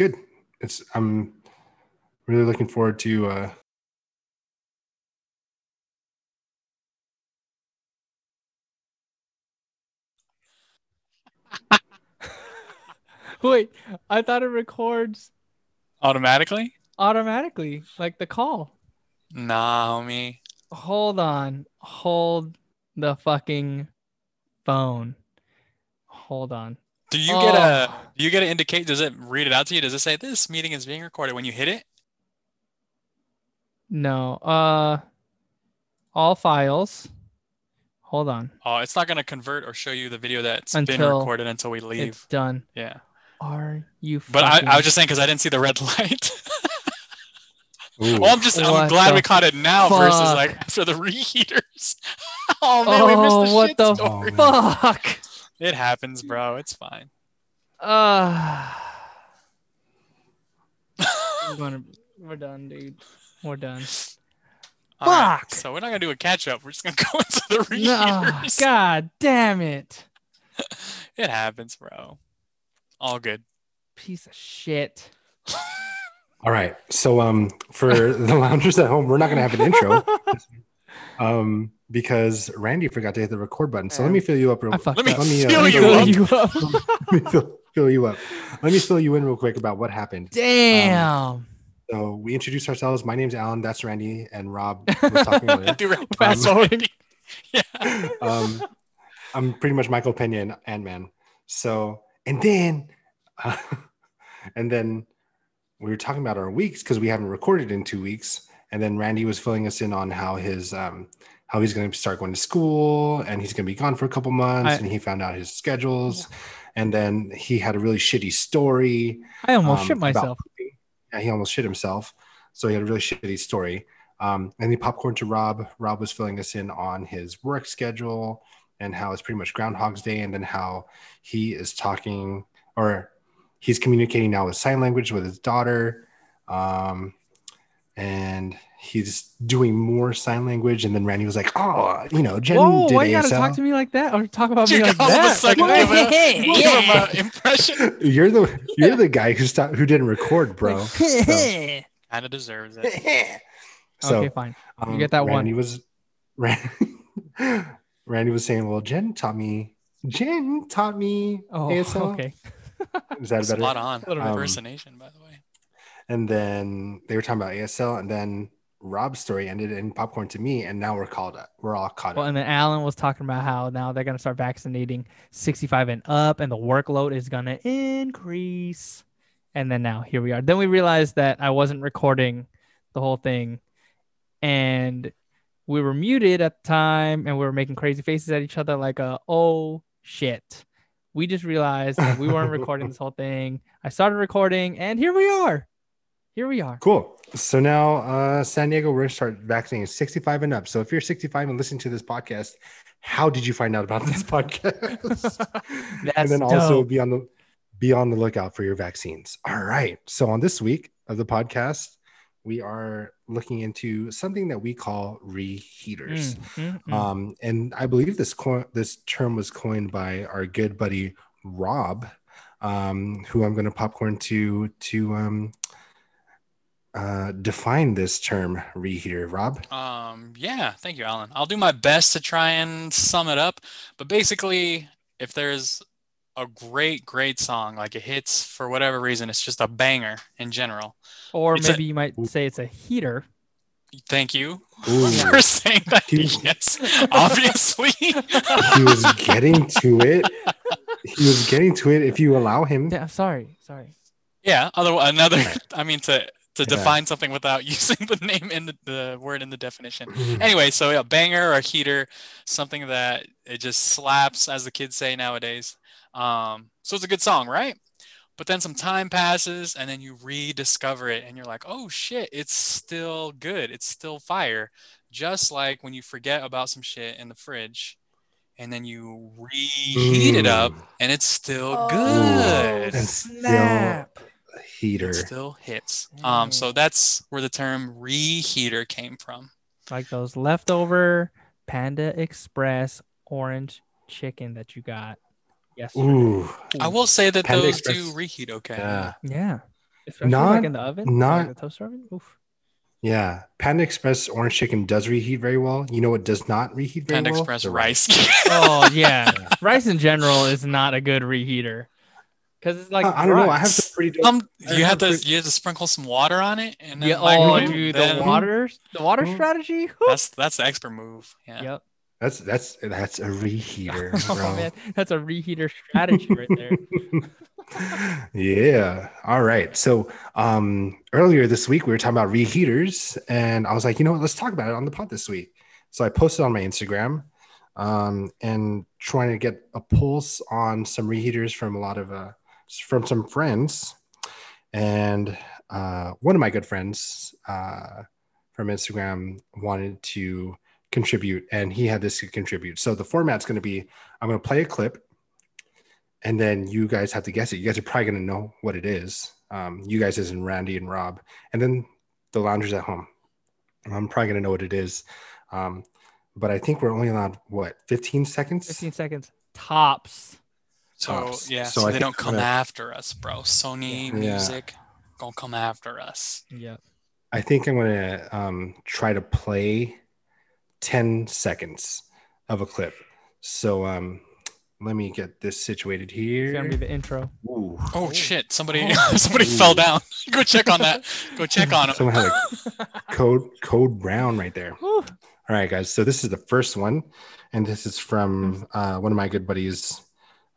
it's good. It's I'm really looking forward to uh Wait, I thought it records Automatically? automatically, like the call. Nah, homie. Hold on. Hold the fucking phone. Hold on. Do you get a Oh. do you get to indicate does it read it out to you? Does it say this meeting is being recorded when you hit it? No. Uh all files. Hold on. Oh, it's not gonna convert or show you the video that's been recorded until we leave. It's done. Yeah. Are you But I, I was just saying because I didn't see the red light. ooh, well, I'm just I'm What glad we caught it now versus like after the reheaters. oh man, we missed the Oh, what shit the story. Oh, man. fuck? It happens, bro. It's fine. Uh I'm gonna we're done, dude. We're done. All right, Fuck. So we're not gonna do a catch up. We're just gonna go into the No, reheaters. God damn it. It happens, bro. All good. Piece of shit. All right. So um for the loungers at home, we're not gonna have an intro. Um because Randy forgot to hit the record button. So let me fill you up real I fucked Let me. Let me, uh, fill let you up. up. let me fill, fill you up. Let me fill you in real quick about what happened. Damn. So we introduced ourselves. My name's Alan. That's Randy, and Rob was talking earlier. Do right Fast um, forwarding. yeah. um, I'm pretty much Michael Pena and Ant Man. So, and then, uh, and then we were talking about our weeks because we haven't recorded in two weeks. And then Randy was filling us in on how his, um, how he's going to start going to school and he's going to be gone for a couple months. I- and he found out his schedules. And then he had a really shitty story. I almost um, shit myself. pooping. Yeah, he almost shit himself. So he had a really shitty story. Um, and he popcorn to Rob. Rob was filling us in on his work schedule and how it's pretty much Groundhog's Day, and then how he is talking or he's communicating now with sign language with his daughter. Um, and he's doing more sign language. And then Randy was like, "Oh, you know, Jen Whoa, did why you gotta talk to me like that? Or talk about me like all that? sudden Like, give a- hey, Give him an impression. You're the you're the guy who stopped, who didn't record, bro. hey. Kind of deserves it. so okay, fine. You um, get that one. Randy was Randy, Randy was saying, "Well, Jen taught me. Jen taught me Oh, ASL. okay. Is that better?" Spot on. A Little bit. Impersonation, by the way. And then they were talking about ASL, and then Rob's story ended in popcorn to me, and now we're called up. We're all caught Well, up. and then Alan was talking about how now they're gonna start vaccinating 65 and up, and the workload is gonna increase. And then now here we are. Then we realized that I wasn't recording the whole thing, and we were muted at the time, and we were making crazy faces at each other, like, uh, "Oh shit." We just realized that we weren't recording this whole thing. I started recording, and here we are. Here we are. Cool. So now, uh, San Diego, we're gonna start vaccinating 65 and up. So if you're 65 and listening to this podcast, how did you find out about this podcast? and then also dope. be on the be on the lookout for your vaccines. All right. So on this week of the podcast, we are looking into something that we call reheaters. Mm, mm, mm. Um, and I believe this co- this term was coined by our good buddy Rob, um, who I'm going to popcorn to to um, uh, define this term reheater. Rob, Um, yeah, thank you, Alan. I'll do my best to try and sum it up. But basically, if there's a great, great song, like it hits for whatever reason, it's just a banger in general. Or It's a- maybe you might say it's a heater. Thank you Ooh. for saying that. He Yes, obviously. he was getting to it. He was getting to it. If you allow him, Yeah, sorry, sorry. Yeah, other another I mean to to Yeah. define something without using the name in the, the word in the definition. Anyway, so yeah, banger or a heater, something that it just slaps, as the kids say nowadays. Um, so it's a good song, right? But then some time passes and then you rediscover it and you're like, oh shit, it's still good. It's still fire. Just like when you forget about some shit in the fridge and then you reheat it up and it's still Oh, good. And snap. Heater. It still hits. Um, so that's where the term reheater came from. Like those leftover Panda Express orange chicken that you got yesterday. Ooh, I will say that Panda those Express. do reheat okay. yeah. Yeah. Especially Not- like in the oven, not- like the toaster oven. Oof. Yeah, Panda Express orange chicken does reheat very well. You know what does not reheat very Panda well? Express The rice. Oh yeah, rice in general is not a good reheater because it's like Uh, I don't know. I have some pretty. dope- um, you have have to pretty- you have to sprinkle some water on it and then Yeah, oh, microwave, dude, then- the water, the water Mhm. strategy. That's that's the expert move. Yeah. Yep. That's that's that's a reheater, Oh man, that's a reheater strategy right there. yeah. All right. So um earlier this week we were talking about reheaters, and I was like, you know what, let's talk about it on the pod this week. So I posted on my Instagram um and trying to get a pulse on some reheaters from a lot of uh from some friends. And uh one of my good friends uh from Instagram wanted to contribute and he had this to contribute. So the format's going to be I'm going to play a clip and then you guys have to guess it. You guys are probably going to know what it is. Um, you guys, as in Randy and Rob, and then the loungers at home. I'm probably going to know what it is. Um, but I think we're only allowed what 15 seconds. 15 seconds tops. So Tops. yeah, So so, they think don't come gonna- after us, bro. Sony Yeah. Music gonna come after us. Yeah. I think I'm going to um, try to play 10 seconds of a clip. So um, let me get this situated here. It's gonna be here. the intro. Ooh. Oh shit! Somebody Oh. somebody Ooh. fell down. Go check on that. Go check on him. Someone had a code code brown right there. Whew. All right, guys. So this is the first one, and this is from uh, one of my good buddies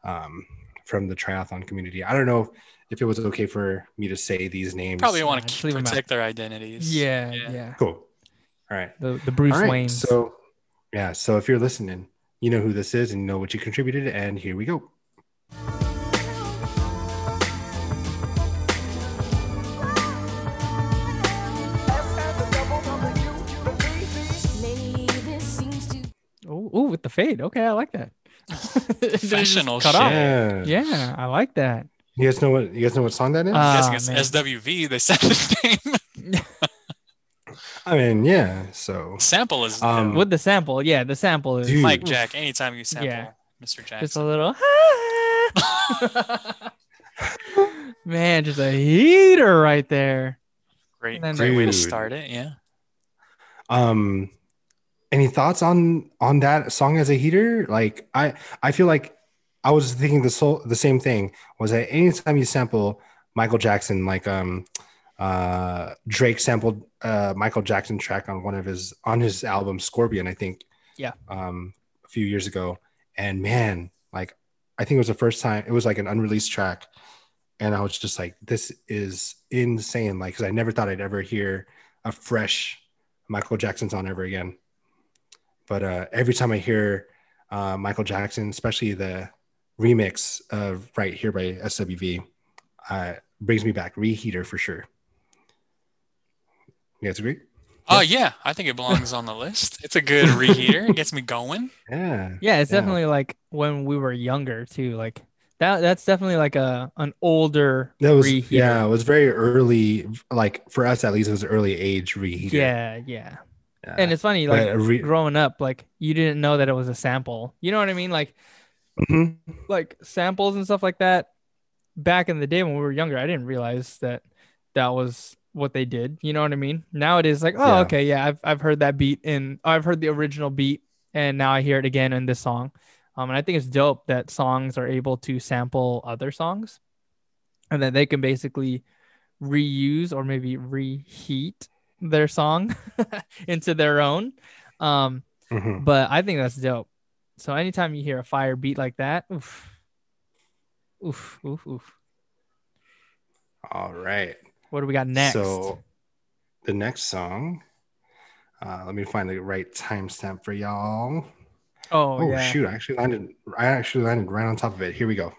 um, from the triathlon community. I don't know if it was okay for me to say these names. Probably want to leave 'em protect their identities. Yeah, Yeah. yeah. Cool. All right. The the Bruce All right. Wayne. So, yeah. So if you're listening, you know who this is and you know what you contributed, and here we go. Maybe this seems to oh, ooh, with the fade. Okay, I like that. It just Professional cut shit. off. Yeah. Yeah, I like that. You guys know what? You guys know what song that is? Uh, Guessing it's man. SWV. They said the name. I mean, yeah. So Sample is Um, With the sample, yeah, the sample is Dude. Mike Jack. Anytime you sample Yeah. Mr. Jack, just a little. Man, just a heater right there. Great, great way to start it. Yeah. um any thoughts on on that song as a heater like i i feel like i was thinking the soul the same thing was that anytime you sample michael jackson like um uh drake sampled uh michael jackson track on one of his on his album scorpion i think Yeah. um a few years ago and man like i think it was the first time it was like an unreleased track and i was just like this is insane like because i never thought i'd ever hear a fresh Michael Jackson song ever again. But uh, every time I hear uh, Michael Jackson, especially the remix of Right Here by SWV, uh, brings me back. Reheater for sure. You guys agree? Oh yeah, I think it belongs on the list. It's a good reheater. It gets me going. Yeah. Yeah, it's Yeah. definitely like when we were younger too. Like that. That's definitely like a an older That was reheater. yeah, it was very early, like for us at least, it was early age reheater. Yeah, yeah. Yeah. And it's funny, like re- growing up, like you didn't know that it was a sample. You know what I mean? Like Mhm. like samples and stuff like that. Back in the day when we were younger, I didn't realize that that was what they did. You know what I mean? Now it is like, oh, Yeah. okay, yeah, I've I've heard that beat and I've heard the original beat, and now I hear it again in this song. Um, and I think it's dope that songs are able to sample other songs, and that they can basically reuse or maybe reheat their song into their own. Um, Mhm. but I think that's dope. So anytime you hear a fire beat like that, oof, oof, oof, oof. All right. What do we got next? So the next song, uh, let me find the right timestamp for y'all. oh, Oh, yeah, shoot! I actually landed. I actually landed right on top of it. Here we go.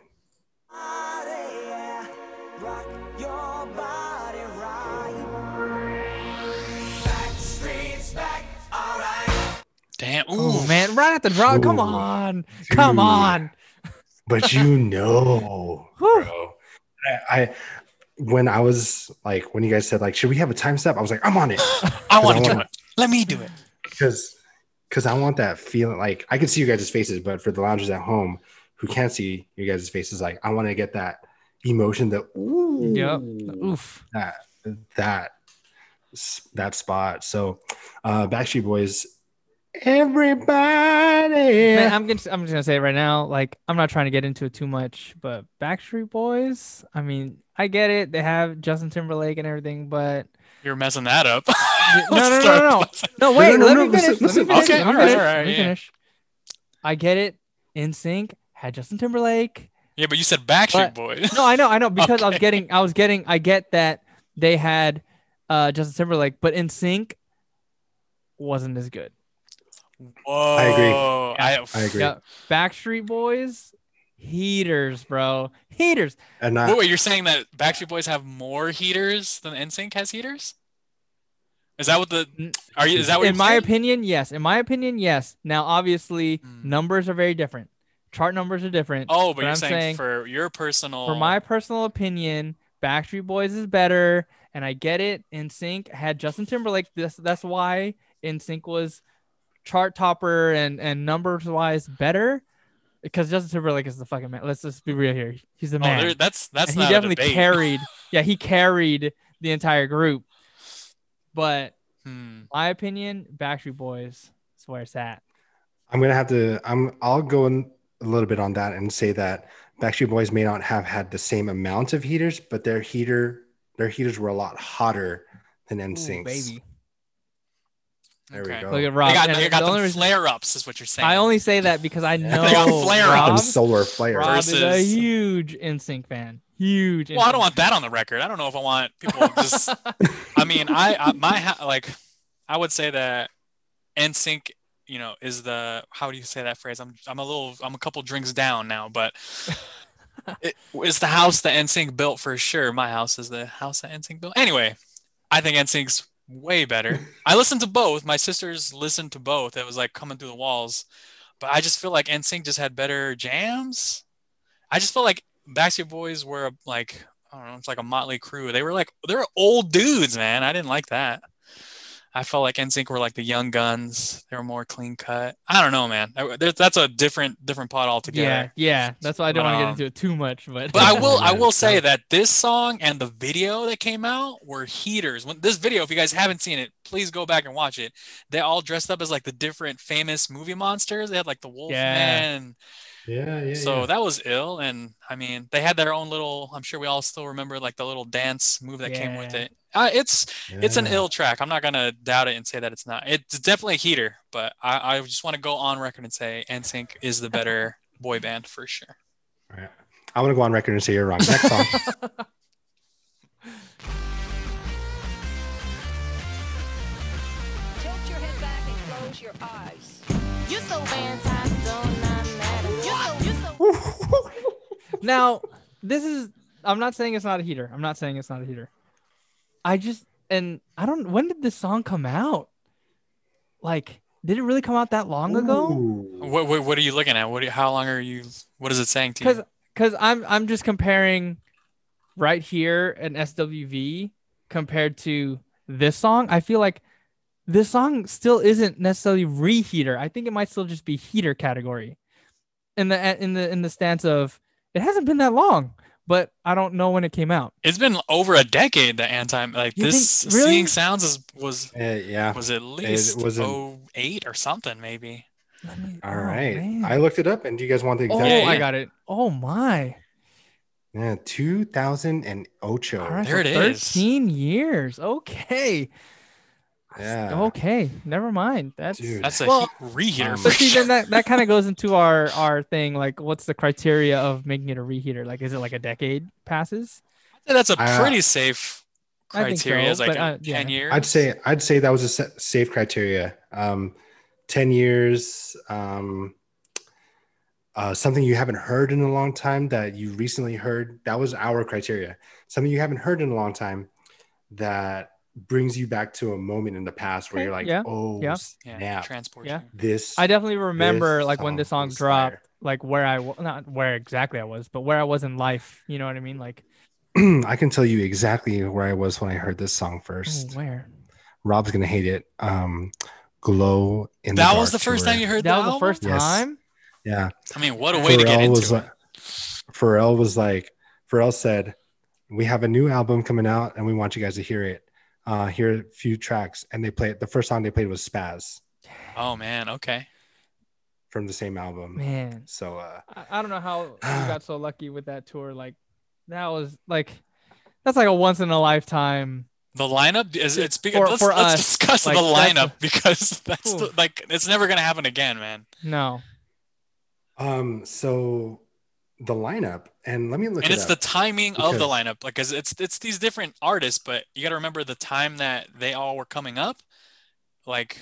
Damn. Ooh, Oh man, right at the draw. Come Ooh, on, come on. But you know, bro. I, I when I was like when you guys said like should we have a time step? I was like I'm on it I want to do it. Let me do it. because because I want that feeling. Like I can see you guys' faces, but for the loungers at home who can't see you guys' faces, like I want to get that emotion, that ooh, Yep. Oof. that that that spot. So, uh, Backstreet Boys, everybody. Man, I'm gonna I'm just gonna say it right now. Like, I'm not trying to get into it too much, but Backstreet Boys. I mean, I get it. They have Justin Timberlake and everything, but You're messing that up. no, no, no, no, no. No, wait. no, let no, me finish. listen, let me finish. Okay, let me all right, finish. all right, let me yeah. finish. I get it. NSYNC had Justin Timberlake. Yeah, but you said Backstreet But- Boys. No, I know, I know, because I was getting, I was getting, I get that they had uh Justin Timberlake, but NSYNC wasn't as good. Whoa. I agree. I, I agree. Yeah, Backstreet Boys, heaters, bro, heaters. And uh, Wait, wait, you're saying that Backstreet Boys have more heaters than NSYNC has heaters? Is that what the are you? Is that what in you're my saying? opinion, yes. In my opinion, yes. Now, obviously, Hmm. numbers are very different. Chart numbers are different. Oh, but, but you're I'm saying, saying for your personal. For my personal opinion, Backstreet Boys is better, and I get it. NSYNC had Justin Timberlake. This that's why NSYNC was chart topper and and numbers wise better. Because Justin Timberlake is the fucking man. Let's just be real here. He's the oh, man. there, that's that's and not he definitely a debate. carried. Yeah, he carried the entire group. But Hmm. my opinion, Backstreet Boys is where it's at. I'm gonna have to. I'm. I'll go in a little bit on that and say that Backstreet Boys may not have had the same amount of heaters, but their heater, their heaters were a lot hotter than Ooh, NSYNC's. baby. There we go. Look at They Rob. got, And they the got only them reason- flare ups, is what you're saying. I only say that because I know They got flare-ups. Rob, Them solar flares. Rob is a huge NSYNC fan. Huge. Well, I don't want that on the record. I don't know if I want people just. I mean, I, I my like, I would say that NSYNC, you know, is the how do you say that phrase? I'm I'm a little I'm a couple drinks down now, but it is the house that NSYNC built for sure. My house is the house that NSYNC built. Anyway, I think NSYNC's way better. I listened to both. My sisters listened to both. It was like coming through the walls, but I just feel like NSYNC just had better jams. I just feel like Backstreet Boys were like I don't know, it's like a motley crew. They were like they're old dudes, man. I didn't like that. I felt like NSYNC were like the young guns. They were more clean cut. I don't know, man. I- That's a different different pot altogether. Yeah, yeah. That's why I don't But, want to get um, into it too much. But, But I will I will say that this song and the video that came out were heaters. When this video, if you guys haven't seen it, please go back and watch it. They all dressed up as like the different famous movie monsters. They had like the Wolf Yeah. Man. Yeah, yeah. So yeah. that was ill. And I mean, they had their own little, I'm sure we all still remember like the little dance move that came with it. Uh, it's it's an ill track. I'm not gonna doubt it and say that it's not. It's definitely a heater, but I, I just want to go on record and say NSYNC is the better boy band for sure. All right. I want to go on record and say you're wrong. Next song. close your eyes. You so anti, don't not matter. You so, you so. now this is. I'm not saying it's not a heater. I'm not saying it's not a heater. I just and I don't. When did this song come out? Like, did it really come out that long ago? What, what what are you looking at? What do how long are you? What is it saying to you? Because because I'm I'm just comparing right here an SWV compared to this song. I feel like this song still isn't necessarily reheater. I think it might still just be heater category. In the in the in the stance of it hasn't been that long, but I don't know when it came out. It's been over a decade that anti like You this think- really? seeing sounds is was Uh, yeah. was at least was an- oh eight or something maybe. Let me- All oh, right. man. I looked it up, and do you guys want the oh, exact? Yeah, I got it. Oh my! Yeah, two thousand 2008. All right, There so it is. Thirteen years. Okay. Yeah. Okay. Never mind. That's Dude. That's a Well, heat reheater But see, then that, that kind of goes into our our thing. Like, what's the criteria of making it a reheater? Like, is it like a decade passes? That's a I, uh, pretty safe criteria. so, like but, a uh, yeah. ten years. I'd say I'd say that was a safe criteria. Um, Ten years. Um, uh, something you haven't heard in a long time that you recently heard. That was our criteria. Something you haven't heard in a long time that brings you back to a moment in the past where you're like, yeah, oh yeah. yeah, transport. Yeah. this. I definitely remember like when this song song dropped, fire. like where I wa- not where exactly I was, but where I was in life. You know what I mean? Like, I can tell you exactly where I was when I heard this song oh, first. where? Rob's gonna hate it. Um, glow in That the was the first tour. time you heard That was the first Yes. time. Yeah. I mean, what a way to get Pharrell into was it. like, Pharrell was like, Pharrell said, we have a new album coming out, and we want you guys to hear it. Uh, hear a few tracks, and they played the first song they played was "Spaz" Oh man, okay. from the same album. Man, So uh, I, I don't know how you got so lucky with that tour. Like, that was like, that's like a once in a lifetime. The lineup is it's because For- let's, for let's us, discuss like, the that's lineup because that's the, like it's never gonna happen again, man. No, um, so the lineup, and let me look. and it it's the up. timing of the because- like like 'cause it's it's these different artists, but you got to remember the time that they all were coming up. Like,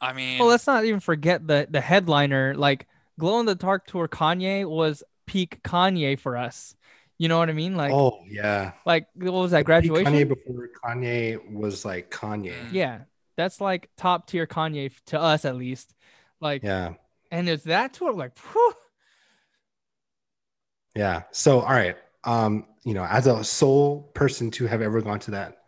I mean, well, let's not even forget the the headliner. Like, Glow in the Dark tour, Kanye was peak Kanye for us. You know what I mean? Like, oh yeah, like what was that Peak graduation? Kanye before Kanye was like Kanye. Mm. Yeah, that's like top tier Kanye to us at least. Like, Yeah, and it's that tour. Like, whew, yeah. So all right, um, you know, as a sole person to have ever gone to that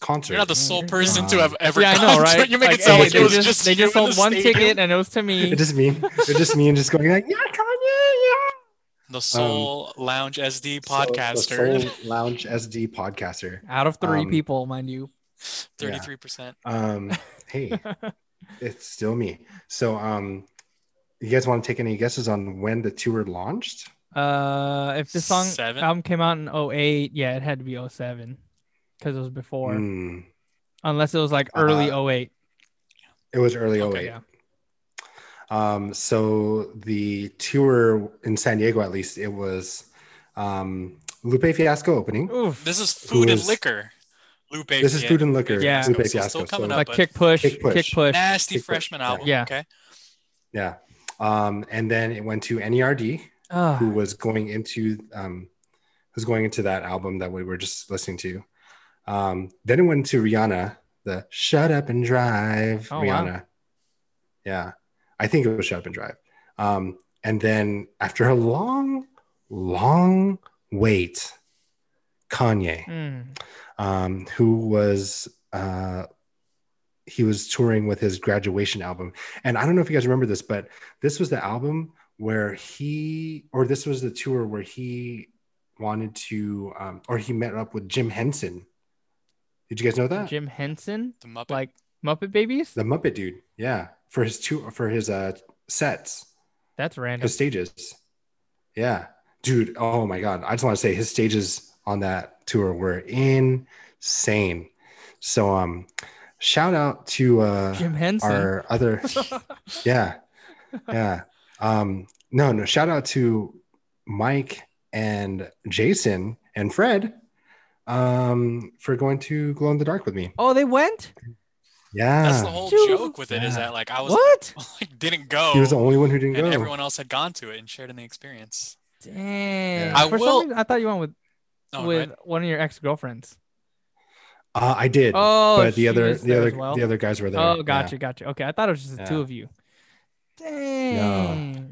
concert, you're not the sole Yeah. person to Um, have ever. yeah, I gone know, right? You make Like, it sound hey, like they it was just, just they just in the sold one stadium. ticket, and it was to me. it just me, it just me, and just going like, yeah, Kanye, yeah. The Soul Lounge SD Um, So, the podcaster, Soul Lounge SD podcaster. Out of three Um, people, mind you. thirty-three percent. Um, hey, it's still me. So, um, you guys want to take any guesses on when the tour launched? Uh, if the song Seven? album came out in 08, yeah, it had to be 07 because it was before. Hmm, Unless it was like early Uh, 08. it was early Okay, 08. yeah. Um, so the tour in San Diego, at least, it was um, Lupe Fiasco opening. Oof. This is food and is- liquor. Lupe. This is food and liquor. Yeah. Lupe So Fiasco. still coming So- up, like but kick push, Kick kick Push. push. Nasty Kick Push, freshman yeah. album. Yeah. Okay. yeah. Um, and then it went to NERD, Ah, who was going into um, who's going into that album that we were just listening to. Um, then it went to Rihanna, the "Shut Up and Drive" Oh, wow. Rihanna. Yeah, I think it was "Shut Up and Drive." Um, and then after a long, long wait, Kanye, mm, um, who was uh, he was touring with his graduation album, and I don't know if you guys remember this, but this was the album where he, or this was the tour where he wanted to, um, or he met up with Jim Henson. Did you guys know that? Jim Henson, The Muppet. like Muppet Babies. The Muppet dude, yeah, for his two for his uh sets, That's random. his stages. Yeah, dude. Oh my god, I just want to say his stages on that tour were insane. So um, shout out to uh Jim Henson. our other yeah yeah um no no shout out to mike and jason and fred um for going to glow in the dark with me oh, they went. yeah That's the whole Dude. joke with it is Yeah. that like I was What? like didn't go he was the only one who didn't and go everyone else had gone to it and shared in the experience. Damn. I For will- reason, I thought you went with Oh, with right. one of your ex girlfriends. uh, i did Oh, but the other the other well? the other guys were there Oh, gotcha, yeah, gotcha. Okay, I thought it was just the two of you. Dang,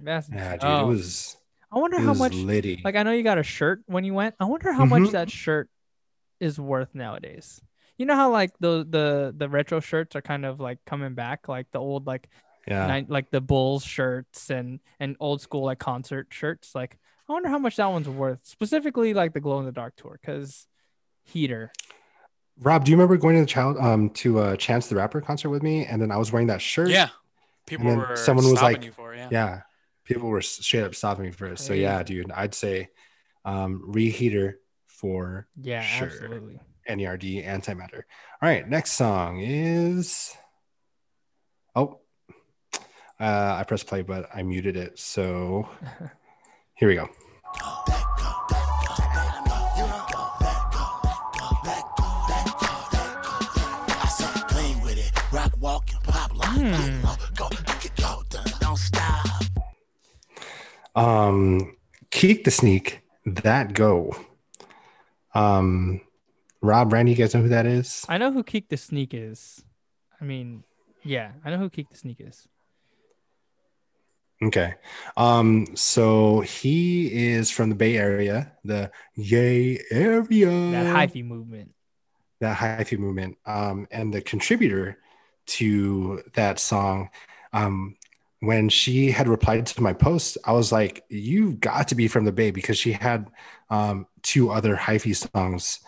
that's yeah dude oh. it was I wonder how much. litty Like I know you got a shirt when you went. I wonder how much Mhm. that shirt is worth nowadays. You know how like the the the retro shirts are kind of like coming back, like the old like yeah nine, like the Bulls shirts and and old school like concert shirts. Like I wonder how much that one's worth, specifically like the glow in the dark tour, because heater. rob do you remember going to the child um to uh chance the rapper concert with me and then i was wearing that shirt Yeah. People then were someone was like, you for it, yeah. yeah people were straight up stopping me for it. So yeah dude i'd say um reheater for Yeah, Sure. absolutely. nerd antimatter. All right next song is oh uh i pressed play but i muted it. So here we go. I um Keak the sneak that go um rob randy you guys know who that is I know who Keak the Sneak is. I mean, yeah, I know who Keak the Sneak is. Okay. Um, so he is from the Bay Area, the Yay area. That hyphy movement. that hyphy movement. Um, and the contributor to that song, um, when she had replied to my post, I was like, "You've got to be from the Bay," because she had um, two other hyphy songs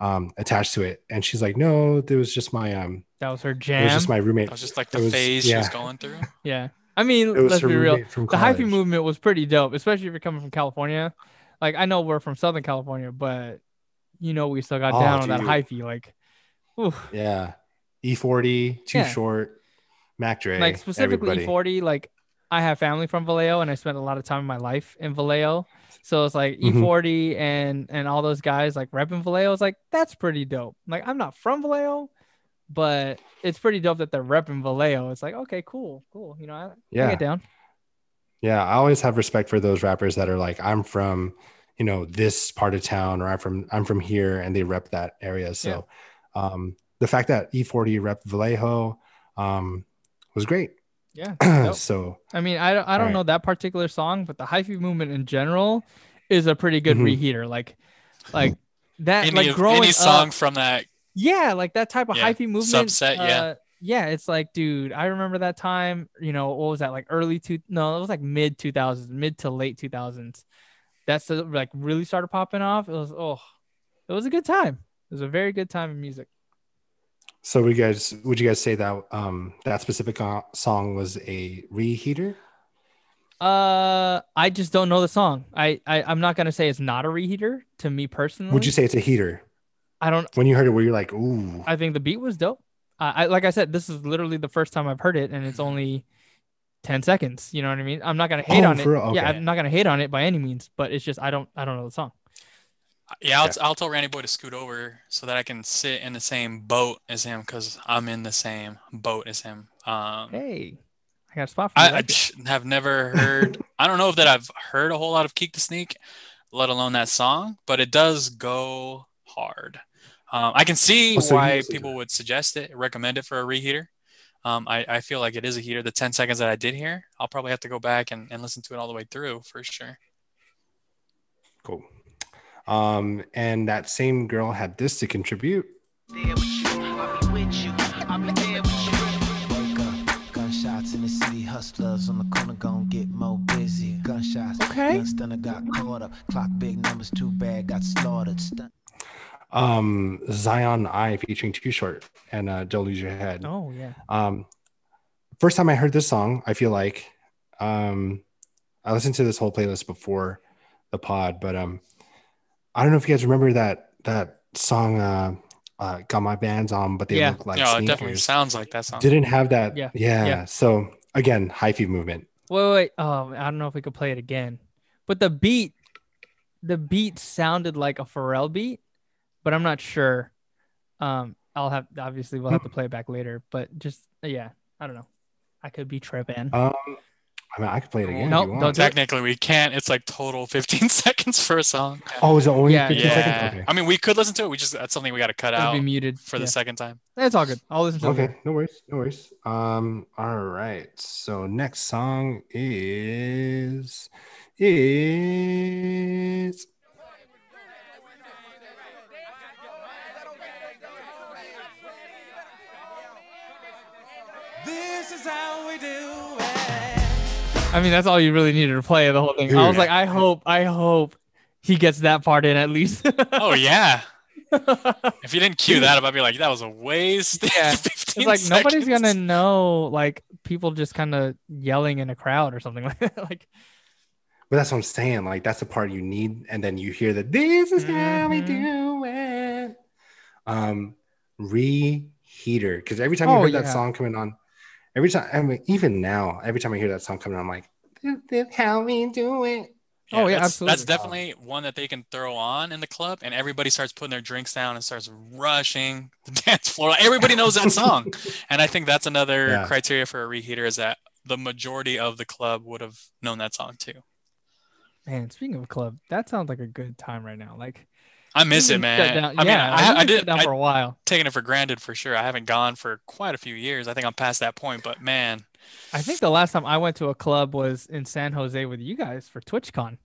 um, attached to it, and she's like, "No, it was just my um, That was her jam. it was just my roommate. It was just like It the was- phase she was going through. yeah. I mean, It was let's be real. The hyphy movement was pretty dope, especially if you're coming from California. Like I know we're from Southern California, but you know we still got Oh, down on that dude. hyphy. Like, oof. Yeah, E40, Too Yeah. Short, Mac Dre, like specifically everybody. 40 like i have family from vallejo and i spent a lot of time in my life in vallejo so it's like Mhm. e40 and and all those guys like repping vallejo it's like that's pretty dope like i'm not from vallejo but it's pretty dope that they're repping vallejo it's like okay cool cool you know I, I Yeah. get down Yeah, I always have respect for those rappers that are like, I'm from, you know, this part of town, or I'm from, I'm from here, and they rep that area. So, um, the fact that E40 rep Vallejo, um, was great. yeah dope. so, i mean i don't, I don't Alright. know that particular song but the hyphy movement in general is a pretty good Mhm. reheater like like that Any, like growing any up, song from that Yeah, like that type of Yeah, hyphy movement. subset, yeah. uh, yeah, it's like, dude, I remember that time. You know, what was that like? Early two? No, it was like mid two thousands, mid to late two thousands. That's the, like really started popping off. It was oh, it was a good time. It was a very good time in music. So would you guys, would you guys say that, um, that specific uh, song was a reheater? Uh, I just don't know the song. I, I I'm not gonna say it's not a reheater to me personally. Would you say it's a heater? I don't. When you heard it, were you like, ooh, I think the beat was dope. I, I like I said, this is literally the first time I've heard it, and it's only ten seconds. You know what I mean? I'm not gonna hate Oh, on it. real? Yeah, I'm not gonna hate on it by any means, but it's just I don't I don't know the song. Yeah, I'll, Yeah. I'll tell Randy Boy to scoot over so that I can sit in the same boat as him because I'm in the same boat as him. Um, Hey, I got a spot for you. I, I right there. ch- have never heard. I don't know if that I've heard a whole lot of Keak the Sneak, let alone that song, but it does go hard. Um, I can see so why people would suggest it, recommend it for a reheater. Um, I, I feel like it is a heater. The 10 seconds that I did hear, I'll probably have to go back and, and listen to it all the way through for sure. cool. Um, and that same girl had this to contribute. There with you, I'll be with you. I'll be there with you. Wake up, gunshots in the city, hustlers on the corner gon' get more busy. Gunshots, Okay. young stunner got caught up. Clock big numbers, too bad, got slaughtered. Stun- Um, Zion I featuring Too Short and uh, Don't Lose Your Head. Oh yeah. Um, first time I heard this song, I feel like um, I listened to this whole playlist before the pod, but um, I don't know if you guys remember that that song. Uh, uh, got my bands on, but they Yeah. look like yeah, it definitely sounds like that song. Didn't have that. Yeah. Yeah. Yeah. So again, hyphy movement. Wait, wait, wait. Oh, I don't know if we could play it again, but the beat, the beat sounded like a Pharrell beat, but I'm not sure. Um, I'll have obviously we'll have to play it back later, but just yeah, I don't know. I could be tripping. Um, I mean, I could play it again. if Nope, don't. Technically, we can't. It's like total 15 seconds for a song. Oh, is it only Yeah, 50 Yeah. seconds? Okay. I mean, we could listen to it. We just, that's something we got to cut It'll out be muted for the second time. It's all good. I'll listen to it. Okay, no worries, no worries. Um, all right. So next song is is This is how we do it. I mean, that's all you really needed to play the whole thing. I was Dude. like, I hope, I hope he gets that part in at least. Oh, yeah. If you didn't cue that up, I'd be like, that was a waste. Yeah, 15 it's like nobody's gonna know like people just kind of yelling in a crowd or something like that. like but that's what I'm saying. Like that's the part you need, and then you hear that this is how we Mhm. do it. Um, reheater, because every time you Oh, heard that song coming on, every time, I mean, even now, every time I hear that song coming I'm like, this is how we do it. Oh, yeah, that's, That's definitely one that they can throw on in the club, and everybody starts putting their drinks down and starts rushing the dance floor. Everybody knows that song, and I think that's another Yeah. criteria for a reheater is that the majority of the club would have known that song too. man, speaking of club, that sounds like a good time right now. Like I miss it, man. down- I mean, yeah, we I, I can did. shut down for a while. taking it for granted for sure. I haven't gone for quite a few years. I think I'm past that point, but man, I think the last time I went to a club was in San Jose with you guys for TwitchCon.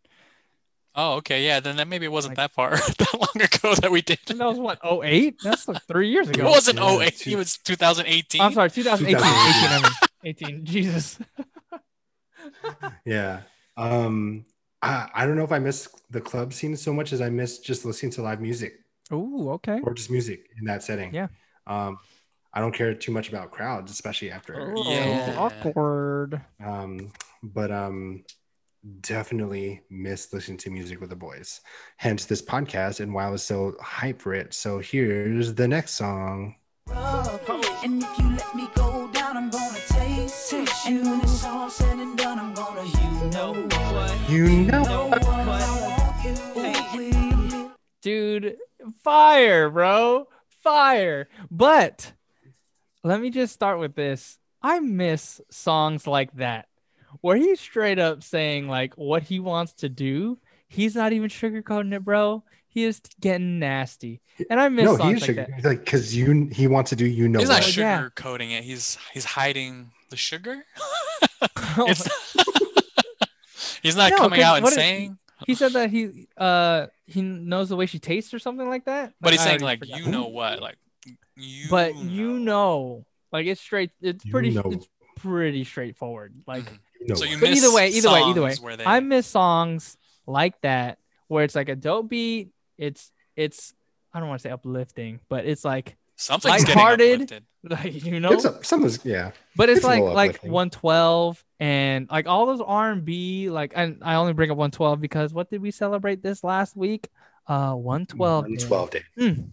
oh, okay, yeah. Then that maybe it wasn't Like- that far that long ago that we did. And that was what 08? That's like three years ago. It wasn't Yeah, 08. two- It was 2018. I'm sorry, 2018. 18, 2018. I mean, 18. Jesus. yeah. Um, I, I don't know if I miss the club scene so much as I miss just listening to live music Oh, okay. or just music in that setting. Yeah. Um, I don't care too much about crowds, especially after. Oh, Yeah. awkward. Um, but um, definitely miss listening to music with the boys. Hence this podcast, and why I was so hyped for it. So here's the next song. And if you let me go down, I'm gonna taste it. And when it's all said and done, I'm gonna, you know what? You know, know what I want you with. Dude, fire, bro. Fire. But let me just start with this. I miss songs like that where he's straight up saying like what he wants to do. He's not even sugarcoating it, bro. He is getting nasty. And I miss no, songs he's like sugar, that. like because you he wants to do you know He's not what. Yeah. sugar coating it. He's he's hiding the sugar. It's he's not No, coming 'cause out and what if- saying, he said that he uh he knows the way she tastes or something like that. but he's I saying like forgot. you know what, like you. but you know, like it's straight. It's You pretty. know. It's pretty straightforward. Like, Mhm. You know So you what. but miss either way, either way, either way, songs where they- I miss songs like that where it's like a dope beat. It's it's I don't want to say uplifting, but it's like something's getting lighthearted. like you know, It's a, someone's yeah. but it's, it's like like 112 and like all those R&B. Like, and I only bring up 112 because what did we celebrate this last week? Uh, 112. day. 112 day. Mm.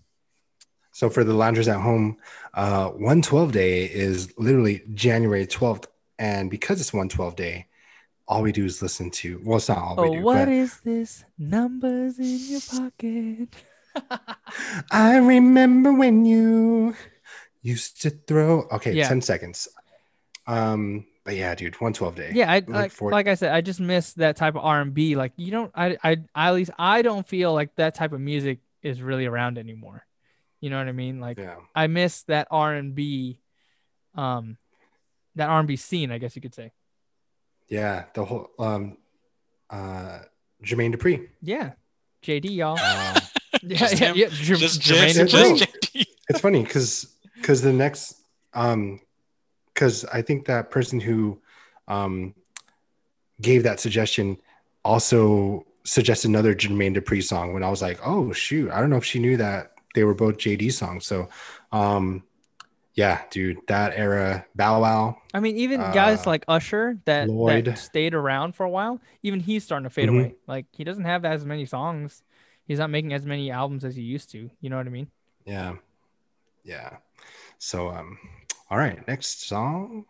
So for the loungers at home, uh, 112 day is literally January 12th, and because it's 112 day, all we do is listen to. Well, it's not all Oh, we do. what but is this? Numbers in your pocket. I remember when you used to throw. Okay, Yeah. 10 seconds. Um, but yeah, dude, 112 day. yeah, I like, forward- like I said, I just miss that type of R and B. Like you don't, I, I, I, at least I don't feel like that type of music is really around anymore. You know what I mean? Like Yeah. I miss that R and B, um, that R and B scene, I guess you could say. Yeah. The whole um uh Jermaine Dupri. Yeah, JD, y'all. Uh, yeah, Just yeah, him? yeah. Jer- Just Jermaine Jim, Dupri. just Dupri. JD. it's funny because because the next um because I think that person who um gave that suggestion also suggested another Jermaine Dupri song when I was like, oh shoot, I don't know if she knew that they were both JD songs. So um yeah, dude, that era, Bow Wow. I mean, even guys Uh, like Usher that, Lloyd. that stayed around for a while, even he's starting to fade Mhm. away. Like he doesn't have as many songs. He's not making as many albums as he used to. You know what I mean? Yeah. Yeah. So um all right, next song.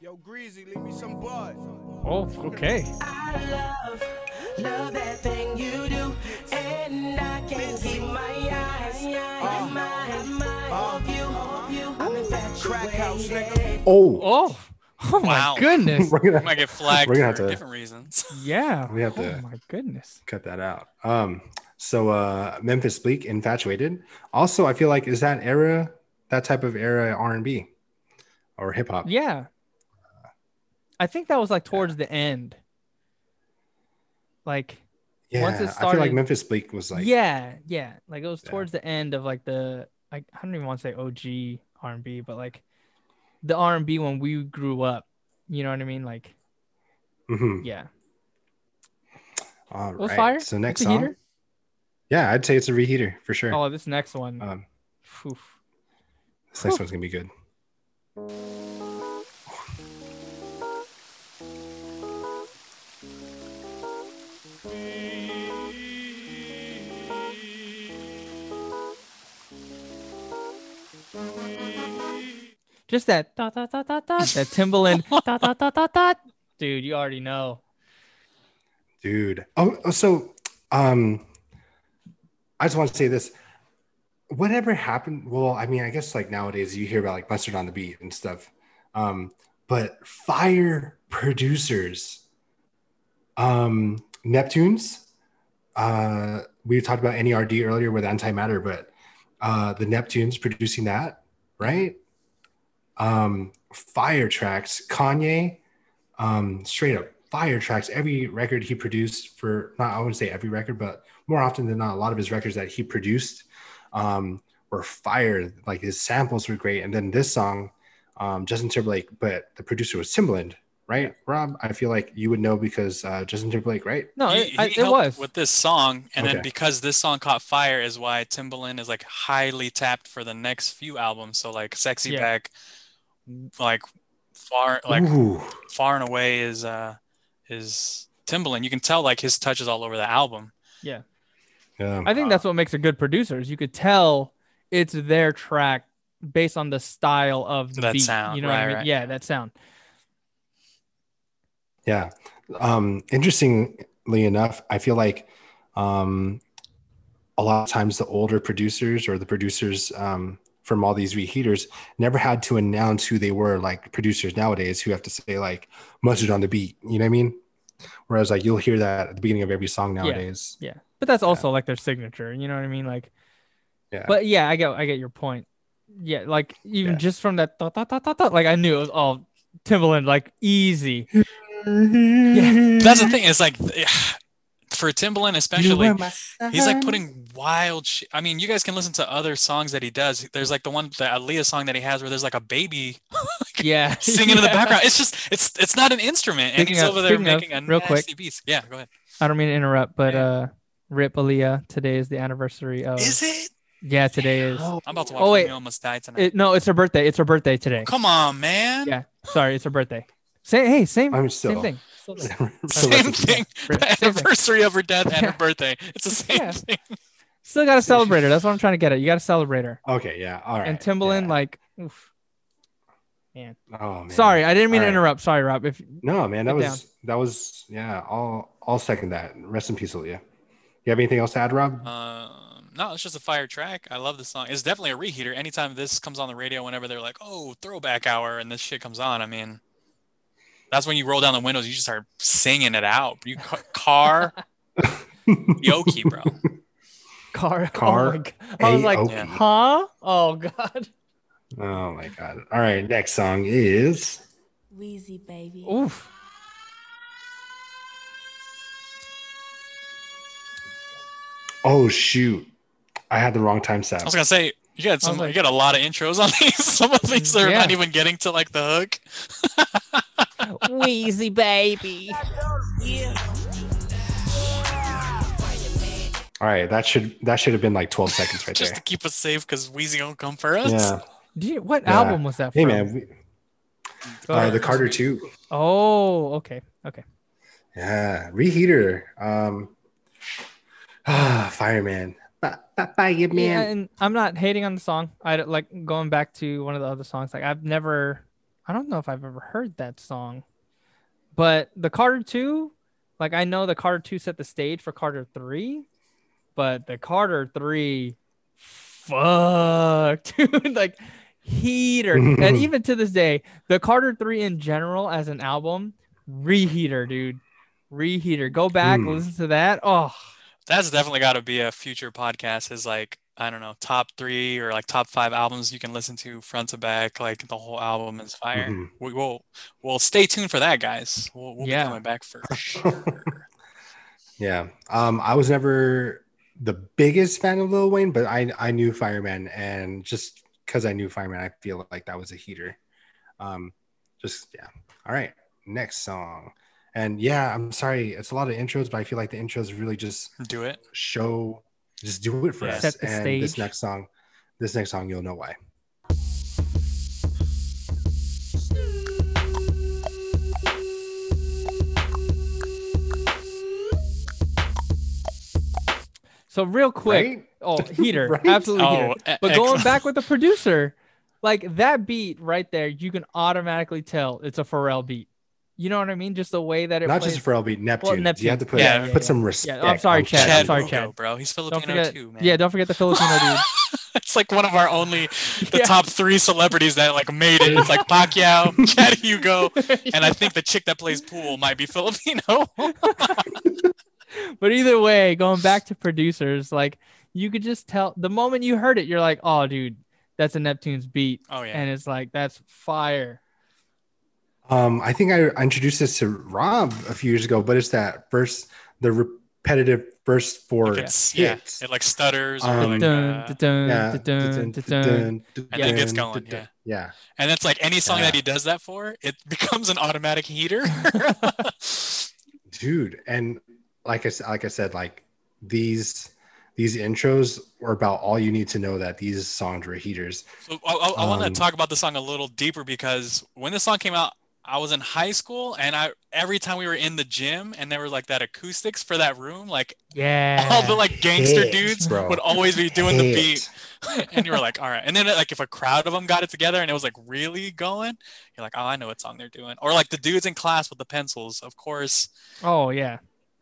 Yo, Greasy, leave me some buzz. Oh, okay. I love, love that thing you do, and I can't keep my eyes, my mind, off you, off you. I'm Crack house, infatuated. Oh, Oh, oh Wow. my goodness. we're gonna, Might get flagged We're for gonna have to- different reasons. Yeah. We have oh to- my goodness. cut that out. Um, so uh Memphis Bleek, Infatuated. Also, I feel like is that era, that type of era R and B or hip hop. Yeah. I think that was like towards the end. Like Yeah, Once it I feel like Memphis Bleek was like yeah, yeah. Like it was Yeah. towards the end of like the like I don't even want to say OG R and B, but like the R and B when we grew up. You know what I mean? Like mhm. yeah. All right. So next song. heater? Yeah, I'd say it's a reheater for sure. Oh, this next one. Um, Oof. this next one's gonna be good. Just that dot dot dot dot dot that Timbaland dot dot dot dot dot. Dude, you already know. dude oh oh, so um i just want to say this. Whatever happened well i mean i guess like nowadays you hear about like mustard on the beat and stuff um but fire producers um neptunes uh we talked about nerd earlier with antimatter but uh the neptunes producing that right? Um fire tracks kanye um straight up fire tracks every record he produced for not i wouldn't say every record but more often than not a lot of his records that he produced um were fire like his samples were great and then this song um justin timberlake but the producer was timbaland right, Rob? I feel like you would know because uh, Justin Timberlake, right? No, He- it, I, it was. with this song, and then because this song caught fire, is why Timbaland is like highly tapped for the next few albums. So like "Sexy Yeah. Back," like far like Ooh, far and away is uh is Timbaland. You can tell like his touch is all over the album. yeah. I think that's what makes a good producer. Is you could tell it's their track based on the style of the That beat. sound, you know what I mean? right. Yeah, that sound. Yeah. Um, interestingly enough, I feel like um, a lot of times the older producers or the producers um, from all these reheaters never had to announce who they were, like producers nowadays who have to say like mustard on the beat. You know what I mean? Whereas like you'll hear that at the beginning of every song nowadays. Yeah, but that's also like their signature. You know what I mean? Like, Yeah. but yeah, I get I get your point. Yeah, like even Yeah. just from that thought, thought, thought, thought, thought, like I knew it was all Timbaland, like easy. yeah. That's the thing. It's like for Timbaland especially, he's like putting wild shit. I mean, you guys can listen to other songs that he does. There's like the one the Aaliyah song that he has where there's like a baby Yeah, singing in the background. It's just it's it's not an instrument, and Speaking he's of- over there speaking of, making a real quick. nasty beat. Yeah, go ahead. I don't mean to interrupt, but Yeah. uh, Rip Aaliyah. Today is the anniversary of. Is it? Yeah, today is. I'm about to oh, watch Oh, wait. Romeo Almost Die tonight. It, no, it's her birthday. It's her birthday today. Come on, man. Yeah, sorry, it's her birthday. Say, hey, same, I'm same still thing. Still Same thing. The same thing. anniversary of her death and Yeah. her birthday. It's the same Yeah. thing. Still got to celebrate her. That's what I'm trying to get at. You got to celebrate her. Okay, yeah. All right. and Timbaland, yeah. like, oof. Man. oh man. sorry, I didn't mean to All right. interrupt. Sorry, Rob. If No, man, that Sit was that was yeah. I'll I'll second that. Rest in peace, Aaliyah. You have anything else to add, Rob? Um, no, it's just a fire track. I love this song. It's definitely a reheater. Anytime this comes on the radio, whenever they're like, "Oh, throwback hour," and this shit comes on, I mean, that's when you roll down the windows. You just start singing it out. You ca- car, Yoki, bro. car, Car, oh. I was like, huh? Oh god. Oh my god. All right, next song is Weezy baby. Oof. Oh shoot. I had the wrong time set. I was gonna say you got some. like- you got a lot of intros on these. Some of these are Yeah. not even getting to like the hook. Weezy baby. All right, that should that should have been like 12 seconds right just there. Just to keep us safe because Weezy don't come for us. Yeah. Do you, what Yeah. album was that Hey from? man, we, uh, the Carter 2. Oh, okay. Okay. Yeah, reheater. Um fireman. Fi- fi- Fireman. Yeah, and I'm not hating on the song. I like going back to one of the other songs. Like I've never, I don't know if I've ever heard that song, but the Carter two, like I know the Carter two set the stage for Carter three, but the Carter three, fuck, dude, like heater, and even to this day, the Carter three in general as an album, reheater, dude, reheater. Go back, Hmm. listen to that. Oh, That's definitely got to be a future podcast. Is like I don't know, top three or like top five albums you can listen to front to back. Like the whole album is fire. Mhm. We will. Well, stay tuned for that, guys. We'll, we'll Yeah. be coming back for sure. Yeah. Um, I was never the biggest fan of Lil Wayne, but I I knew Fireman, and just because I knew Fireman, I feel like that was a heater. Um, just yeah. All right, next song, and yeah, I'm sorry, it's a lot of intros, but I feel like the intros really just Do it. show, just do it for Yeah. us. Set the and this next song, this next song, you'll know why. so real quick. Right? Oh, heater, Right? absolutely Oh, heater. But going back with the producer, like that beat right there, you can automatically tell it's a Pharrell beat. You know what I mean? Just the way that it Not plays. just a Pharrell beat, Neptune. You have to put Yeah, yeah, put yeah. some respect. Yeah, I'm sorry, on Chad. I'm sorry, Hugo, Chad. bro. He's don't Filipino forget, too, man. yeah, don't forget the Filipino dude. it's like one of our only the Yeah. top three celebrities that like made it. It's like Pacquiao, Chad Hugo, and I think the chick that plays pool might be Filipino. but either way, going back to producers, like you could just tell the moment you heard it, you're like, oh, dude, that's a Neptune's beat, Oh yeah. and it's like that's fire. Um, I think I, I introduced this to Rob a few years ago, but it's that first the repetitive verse for Like it's, yeah, it like stutters or Um, like, Dun, uh, dun, dun, yeah, dun, dun, dun, dun. dun, And then it gets going, dun, yeah. yeah. and it's like any song Yeah. that he does that for, it becomes an automatic heater. dude and like i said like i said like these these intros are about all you need to know that these songs were heaters So I, I, I want Um, to talk about the song a little deeper because when the song came out, I was in high school, and I every time we were in the gym and there were like that acoustics for that room, like Yeah. all the like gangster Hits, dudes bro. would always be doing the beat, and you were like, all right. And then like if a crowd of them got it together and it was like really going, you're like, oh, I know what song they're doing. Or like the dudes in class with the pencils, of course. Oh yeah.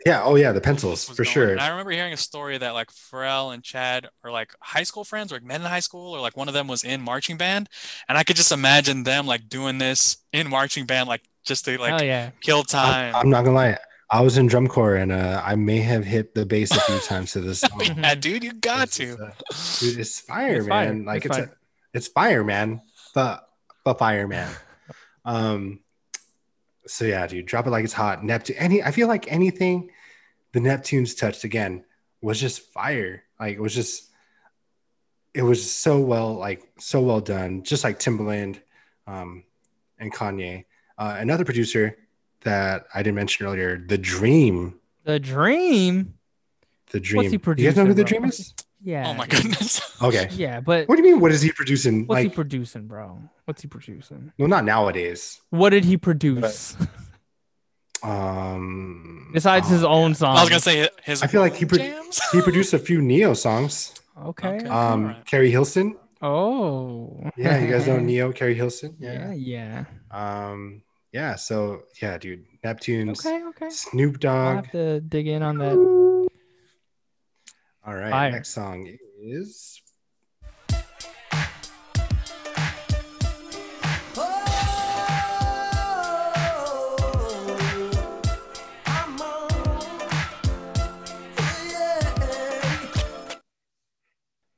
Yeah oh yeah the pencils for going. sure And I remember hearing a story that like Pharrell and Chad are like high school friends, or like met in high school, or like one of them was in marching band, and I could just imagine them like doing this in marching band, like just to like oh yeah. kill time. I'm, I'm not gonna lie i was in drum corps and uh, i may have hit the bass a few times to this song yeah, dude, you got This is, to. uh, dude it's fire It's fire. man like It's it's fire. a, it's fire man the the fire man um so yeah dude drop it like it's hot neptune any i feel like anything the neptunes touched again was just fire like it was just it was so well like so well done just like timbaland um and kanye uh, another producer that i didn't mention earlier the dream The dream. the dream What's he producing? you guys know who the bro? dream is Yeah. Oh my goodness. okay Yeah, but what do you mean what is he producing what's like he producing, bro? What's he producing? no not nowadays What did he produce um besides his oh, own song? I was gonna say his. I feel like he pro- jams. he produced a few Ne-Yo songs Okay. Okay. um Alright. Keri Hilson Oh. yeah you guys know Ne-Yo Keri Hilson Yeah, yeah yeah. um yeah so yeah dude neptunes Okay, okay. snoop Dogg. I'll dogg have to dig in on that. all right Fire. next song is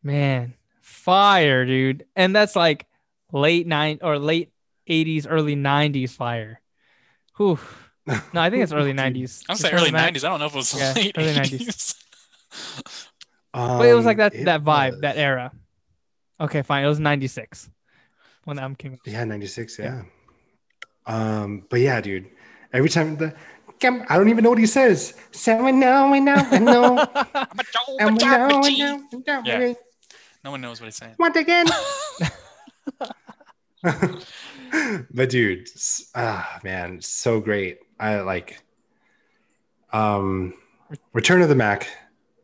Man, fire, dude. And that's like late nine or late 80s, early 90s fire. Whew. No, I think it's early 90s. I'm You say tell early '90s. I don't know if it was Yeah, late early 80s. um, But it was like that that vibe, that era. Okay, fine. It was 96 when I'm came. yeah 96 yeah um but yeah dude every time the I don't even know what he says. So I know, I know, I know. And we know, I know, I know. Yeah. No one knows what he's saying. Once again. but dude, ah man, so great. I like um Return of the Mack,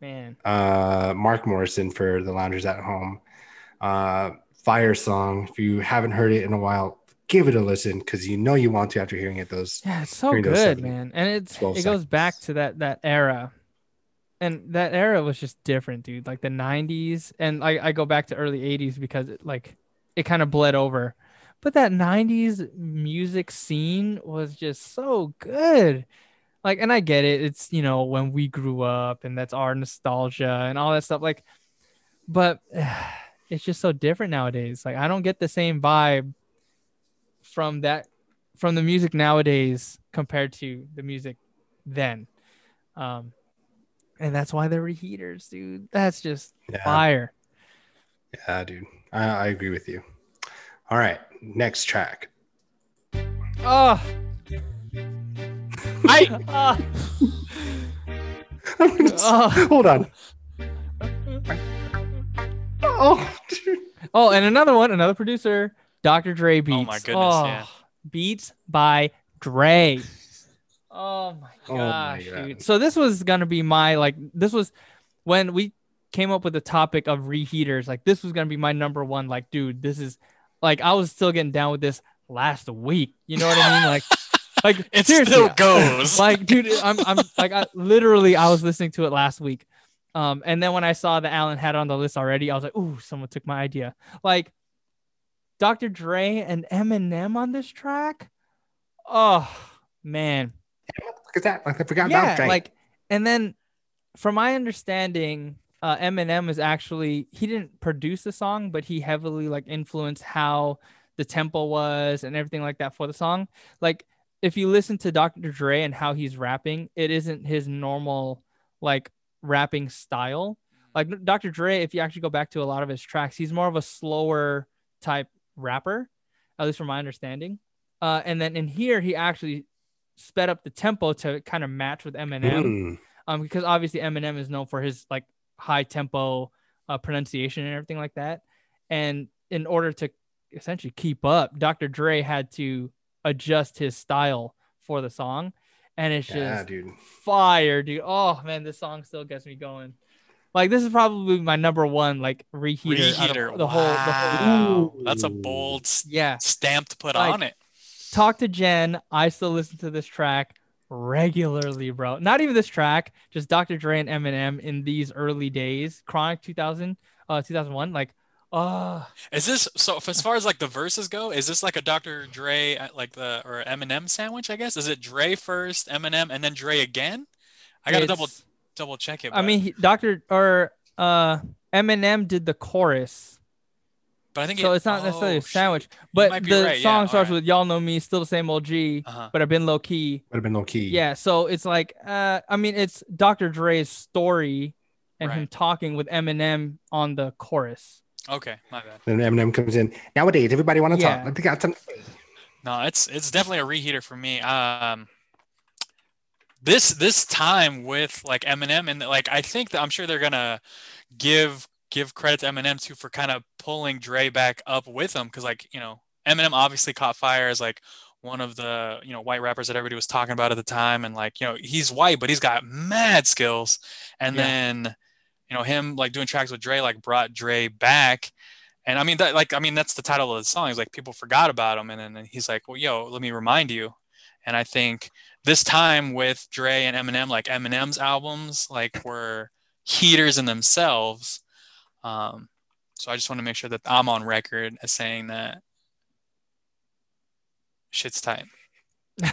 Man, uh Mark Morrison for the loungers at home. Uh fire song. If you haven't heard it in a while, give it a listen because you know you want to after hearing it those yeah, it's so good, man. And it's 12 it goes back to that that era. And that era was just different, dude. Like the 90s and I, I go back to early 80s because it like it kind of bled over. But that 90s music scene was just so good. Like and I get it. It's, you know, when we grew up and that's our nostalgia and all that stuff like but it's just so different nowadays. Like I don't get the same vibe from that from the music nowadays compared to the music then. Um and that's why they're reheaters, dude. That's just yeah, fire. yeah dude. I, I agree with you. All right, next track. Oh, I oh, oh. Hold on. Oh, dude. Oh, and another one, another producer, Dr. Dre beats. Oh my goodness, yeah. Beats by Dre. Oh my Oh my gosh, God. dude. So this was gonna be my like this was when we came up with the topic of reheaters, like this was gonna be my number one. Like, dude, this is like I was still getting down with this last week. You know what I mean? Like like it seriously, still goes. like dude i'm i'm like i literally i was listening to it last week um and then when i saw that alan had it on the list already i was like ooh someone took my idea like dr dre and eminem on this track oh man Look at that. Like, I forgot yeah about Drake. like and then from my understanding uh eminem is actually he didn't produce the song but he heavily like influenced how the tempo was and everything like that for the song like if you listen to dr dre and how he's rapping it isn't his normal like rapping style. Like Dr. Dre, if you actually go back to a lot of his tracks, he's more of a slower type rapper, at least from my understanding. Uh, and then in here, he actually sped up the tempo to kind of match with Eminem Mm. um, because obviously Eminem is known for his like high tempo uh, pronunciation and everything like that. And in order to essentially keep up, Dr. Dre had to adjust his style for the song, and it's Yeah, just dude. fire, dude. Oh man, this song still gets me going. Like this is probably my number one like reheater, out of Reheater. the whole the whole. Wow. That's a bold Yeah, stamp to put Like, on it. Talk to Jen. I still listen to this track regularly, bro. Not even this track, just Dr. Dre and Eminem in these early days. Chronic 2000, uh, 2001. Like, oh, Is this so? As far as like the verses go, is this like a Dr. Dre uh, like the or Eminem sandwich? I guess is it Dre first, Eminem, and then Dre again? I gotta double double check it. I mean, he, Dr. or uh, Eminem did the chorus, but I think so it- it's not necessarily oh, a sandwich. You But the right, yeah, song starts alright. with "Y'all know me, still the same old G, Uh-huh. but I've been low key." Would have been low key. Yeah, so it's like, uh, I mean, it's Dr. Dre's story and him talking with Eminem on the chorus. Okay, my bad. Then Eminem comes in. Nowadays, everybody want to Yeah. talk. Like they got some. No, it's it's definitely a reheater for me. Um, this this time with like Eminem and like I think that I'm sure they're gonna give give credit to Eminem too for kind of pulling Dre back up with him because like you know Eminem obviously caught fire as like one of the you know white rappers that everybody was talking about at the time and like you know he's white but he's got mad skills and Yeah. then you know him like doing tracks with Dre like brought Dre back and I mean that like I mean that's the title of the song. He's like people forgot about him, and then he's like, well, yo, let me remind you. And I think this time with Dre and Eminem, like Eminem's albums, like were heaters in themselves. Um, so I just want to make sure that I'm on record as saying that shit's tight.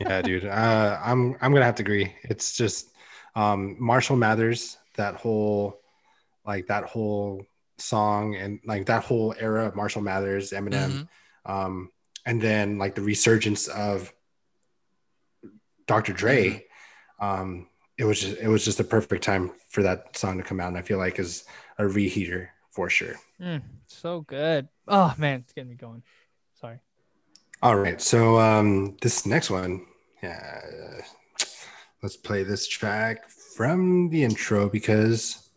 Yeah, dude. Uh, I'm I'm gonna have to agree. It's just um, Marshall Mathers. That whole like that whole song and like that whole era of Marshall Mathers, Eminem, Mhm. um, and then like the resurgence of Dr. Dre. Um, it was just it was just a perfect time for that song to come out, and I feel like is a reheater for sure. Mm, so good. Oh man, it's getting me going. Sorry. All right, so um, this next one, yeah, let's play this track from the intro because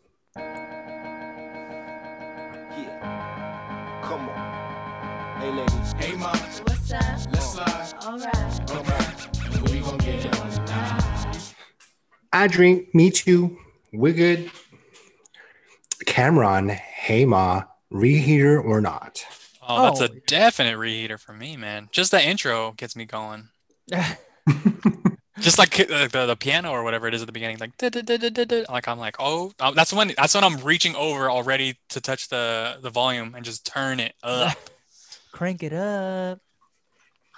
Yeah. Come on. Hey, ladies. Hey, ma. What's up? Let's slide. Alright. Come on. We gon' get it on tonight. I drink, me too, we're good. Cam'ron, hey ma, reheater or not? Oh, that's Oh. a definite reheater for me, man. Just that intro gets me going. Just like uh, the, the piano or whatever it is at the beginning, like da, da, da, da, da, da. like I'm like, oh, uh, that's when that's when I'm reaching over already to touch the the volume and just turn it up. Crank it up.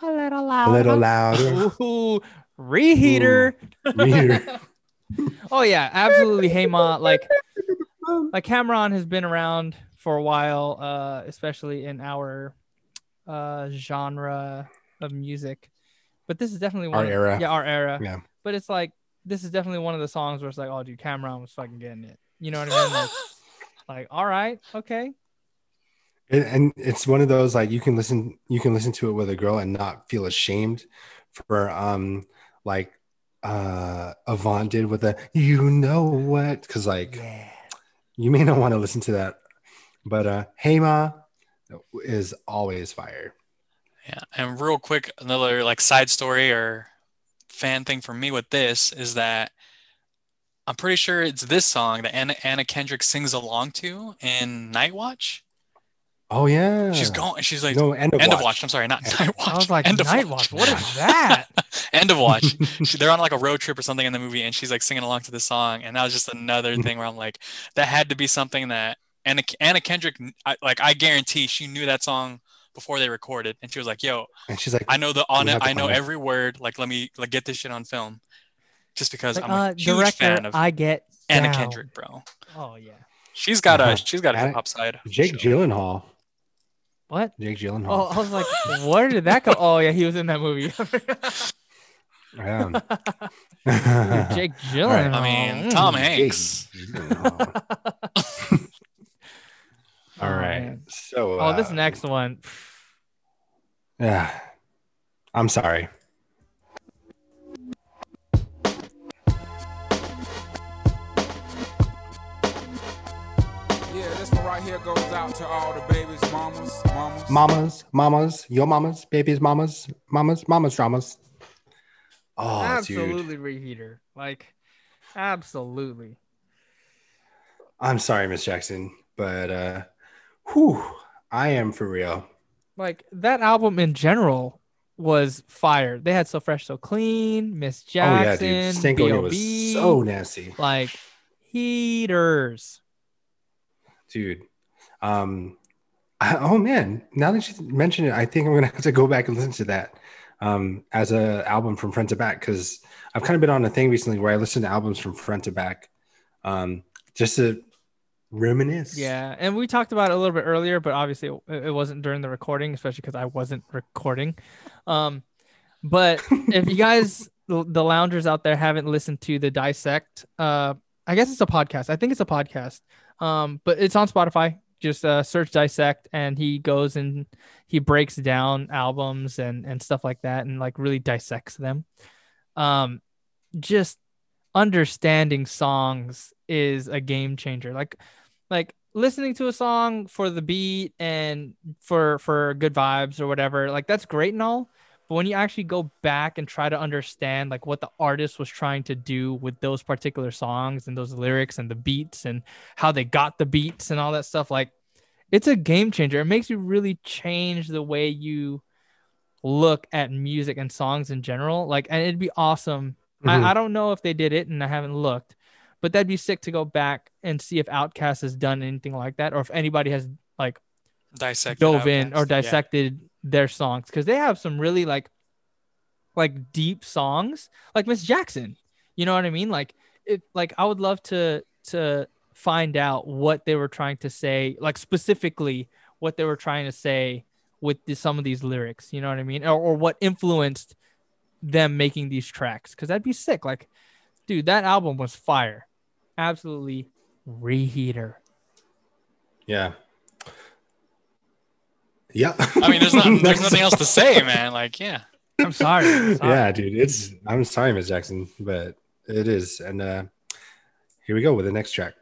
A little A little louder. Ooh, reheater. Reheater. Oh yeah, absolutely. Hey ma, like like Cam'ron has been around for a while, uh, especially in our uh genre of music. But this is definitely one Our of- era. Yeah, our era. Yeah. But it's like this is definitely one of the songs where it's like, oh dude, Cam'ron was fucking getting it. You know what I mean? Like, like all right, okay. And, and it's one of those like you can listen you can listen to it with a girl and not feel ashamed for um like uh Avant did with the you know what because like Yeah. You may not want to listen to that but uh is always fire Yeah, and real quick, another like side story or fan thing for me with this is that I'm pretty sure it's this song that Anna, Anna Kendrick sings along to in Night Watch. Oh yeah She's going. She's like no end of, End watch. of Watch. I'm sorry, not Night Watch. I was like, End of Night Watch. What is that? End of Watch. She- They're on like a road trip or something in the movie, and she's like singing along to the song, and that was just another Mm-hmm. thing where I'm like, that had to be something that Anna Anna Kendrick, I, like I guarantee, she knew that song before they recorded, and she was like, "Yo, and she's like I know the on it. I know find it. every word. Like, let me like get this shit on film, just because Like, I'm a uh, huge director, fan of I get Anna down. Kendrick, bro. Oh yeah. She's got a Uh-huh. she's got a Anna- hip hop side. Jake sure. Gyllenhaal What? Jake Gyllenhaal Oh, I was like, where did that go? Oh yeah, he was in that movie. Yeah. Jake All Gyllenhaal. I mean, Mm. Tom Hanks. All right. All Oh, right. man. So. Oh, this uh, next one. Yeah. I'm sorry. This here goes out to all the babies, mamas, mamas. Mamas, mamas, your mamas, babies, mamas, mamas, mamas, dramas. Oh, absolutely dude. reheater. Like, absolutely. I'm sorry, Miss Jackson, but uh, whew, I am for real. Like that album in general was fire. They had so fresh, so clean. Miss oh yeah, Jackson, dude. Stankonia was so nasty, like heaters. dude. Um, I- oh man, now that you mentioned it, I think I'm gonna have to go back and listen to that um as a album from front to back because I've kind of been on a thing recently where I listen to albums from front to back, um, just to reminisce. Yeah, and we talked about it a little bit earlier, but obviously it, it wasn't during the recording, especially because I wasn't recording. Um, but if you guys, the, the loungers out there, haven't listened to the dissect, uh, I guess it's a podcast. I think it's a podcast. Um, but it's on Spotify. Just uh, search dissect, and he goes and he breaks down albums and and stuff like that, and like really dissects them. Um, just understanding songs is a game changer. Like like listening to a song for the beat and for for good vibes or whatever like that's great and all but when you actually go back and try to understand like what the artist was trying to do with those particular songs and those lyrics and the beats and how they got the beats and all that stuff like it's a game changer. It makes you really change the way you look at music and songs in general. Like and it'd be awesome. Mhm. I, I don't know if they did it and i haven't looked but that'd be sick to go back and see if OutKast has done anything like that, or if anybody has like dissected dove in or dissected their songs because they have some really like like deep songs, like Miss Jackson. You know what I mean? Like it. Like I would love to to find out what they were trying to say, like specifically what they were trying to say with the, some of these lyrics. You know what I mean? Or, or what influenced them making these tracks? Because that'd be sick. Like, dude, that album was fire absolutely reheater. Yeah. Yeah. I mean, there's not, there's nothing else to say, man. Like, yeah. I'm sorry. I'm sorry. yeah, dude. It's I'm sorry, Miss Jackson, but it is. And uh here we go with the next track.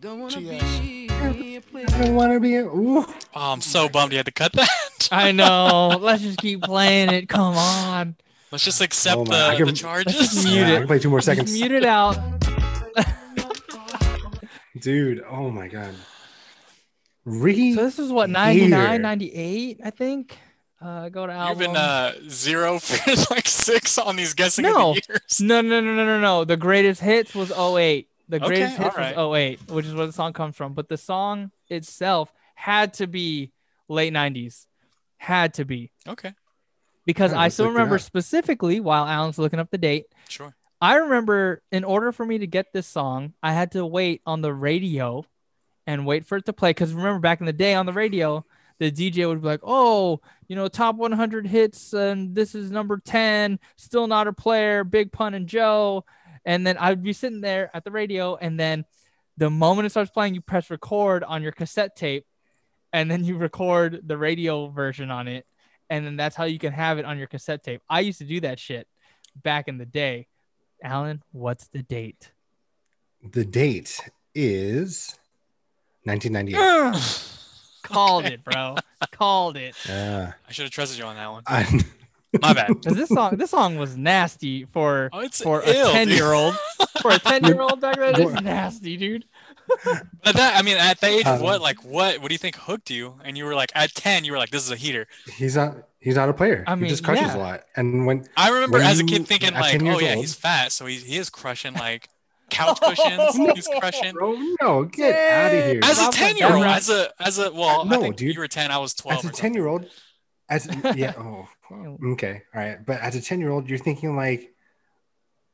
Don't wanna be a player. I don't want to be. Ooh. Oh, I'm so bummed you had to cut that. I know. Let's just keep playing it. Come on. Let's just accept Oh I the, can- the Let's charges. just mute Yeah, I it. can play two more seconds. mute it out. Dude, oh my god. Re So this is what Here. 99, 98, I think. Uh, go to album. You've been uh, zero for like six on these guessing No. of the years. no, no, no, no, no, no. The greatest hits was 08. The Okay, greatest hits alright. was 08, which is where the song comes from. But the song itself had to be late 90s. Had to be. Okay, Because Yeah, I still remember specifically while Alan's looking up the date. sure. I remember in order for me to get this song, I had to wait on the radio and wait for it to play. Because remember, back in the day on the radio, the DJ would be like, "Oh, you know, top 100 hits, and this is number 10. Still not a player. Big Pun and Joe." And then I'd be sitting there at the radio, and then the moment it starts playing, you press record on your cassette tape, and then you record the radio version on it, and then that's how you can have it on your cassette tape. I used to do that shit back in the day. Alan, what's the date? the date is 1998. Called it, bro. Called it. Yeah. I should have trusted you on that one. I, My bad. 'Cause this song, this song was nasty for Oh, for ill, a dude. ten year old. For a ten year old back then, it's nasty, dude. But that, I mean, at the age of Um, what, like, what, what do you think hooked you? And you were like, at ten, you were like, this is a heater. he's not he's not a player. I mean, he just crushes yeah. a lot. And when I remember When as a kid thinking like, oh yeah, old- he's fat, so he, he is crushing like couch cushions. he's crushing. bro, no, get out of here. As a ten year old, as a as a well, No, I think dude. you were ten, I was twelve. As a 10 year old, as yeah, oh okay, all right. But as a 10 year old, you're thinking like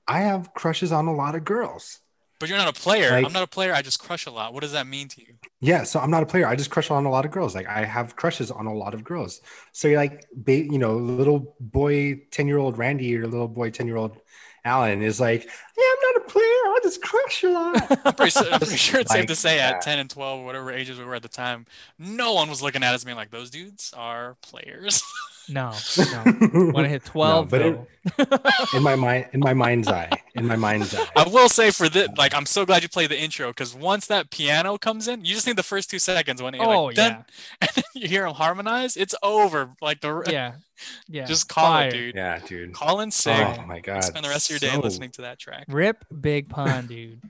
I have crushes on a lot of girls. But you're not a player. Like- I'm not a player. I just crush a lot. What does that mean to you? Yeah, so I'm not a player. I just crush on a lot of girls. Like I have crushes on a lot of girls. So you're like, ba- you know, little boy, ten year old Randy or little boy, ten year old Alan is like, yeah, I'm not a player. I just crush a lot. I'm pretty, I'm pretty sure it's safe to say at 10 and 12, whatever ages we were at the time, no one was looking at us being like, those dudes are players. No, no. When I hit 12, but though. in my mind, in my mind's eye, in my mind's eye. I will say for this, like, I'm so glad you played the intro because once that piano comes in, you just need the first two seconds when it, oh, like, dun, yeah. and then you hear him harmonize, it's over. Like, the Yeah. Yeah. just call Fire. it, dude. Yeah, dude. Call in sick. Oh my god. Spend the rest of your day So- listening to that track. Rip Big Pun, dude.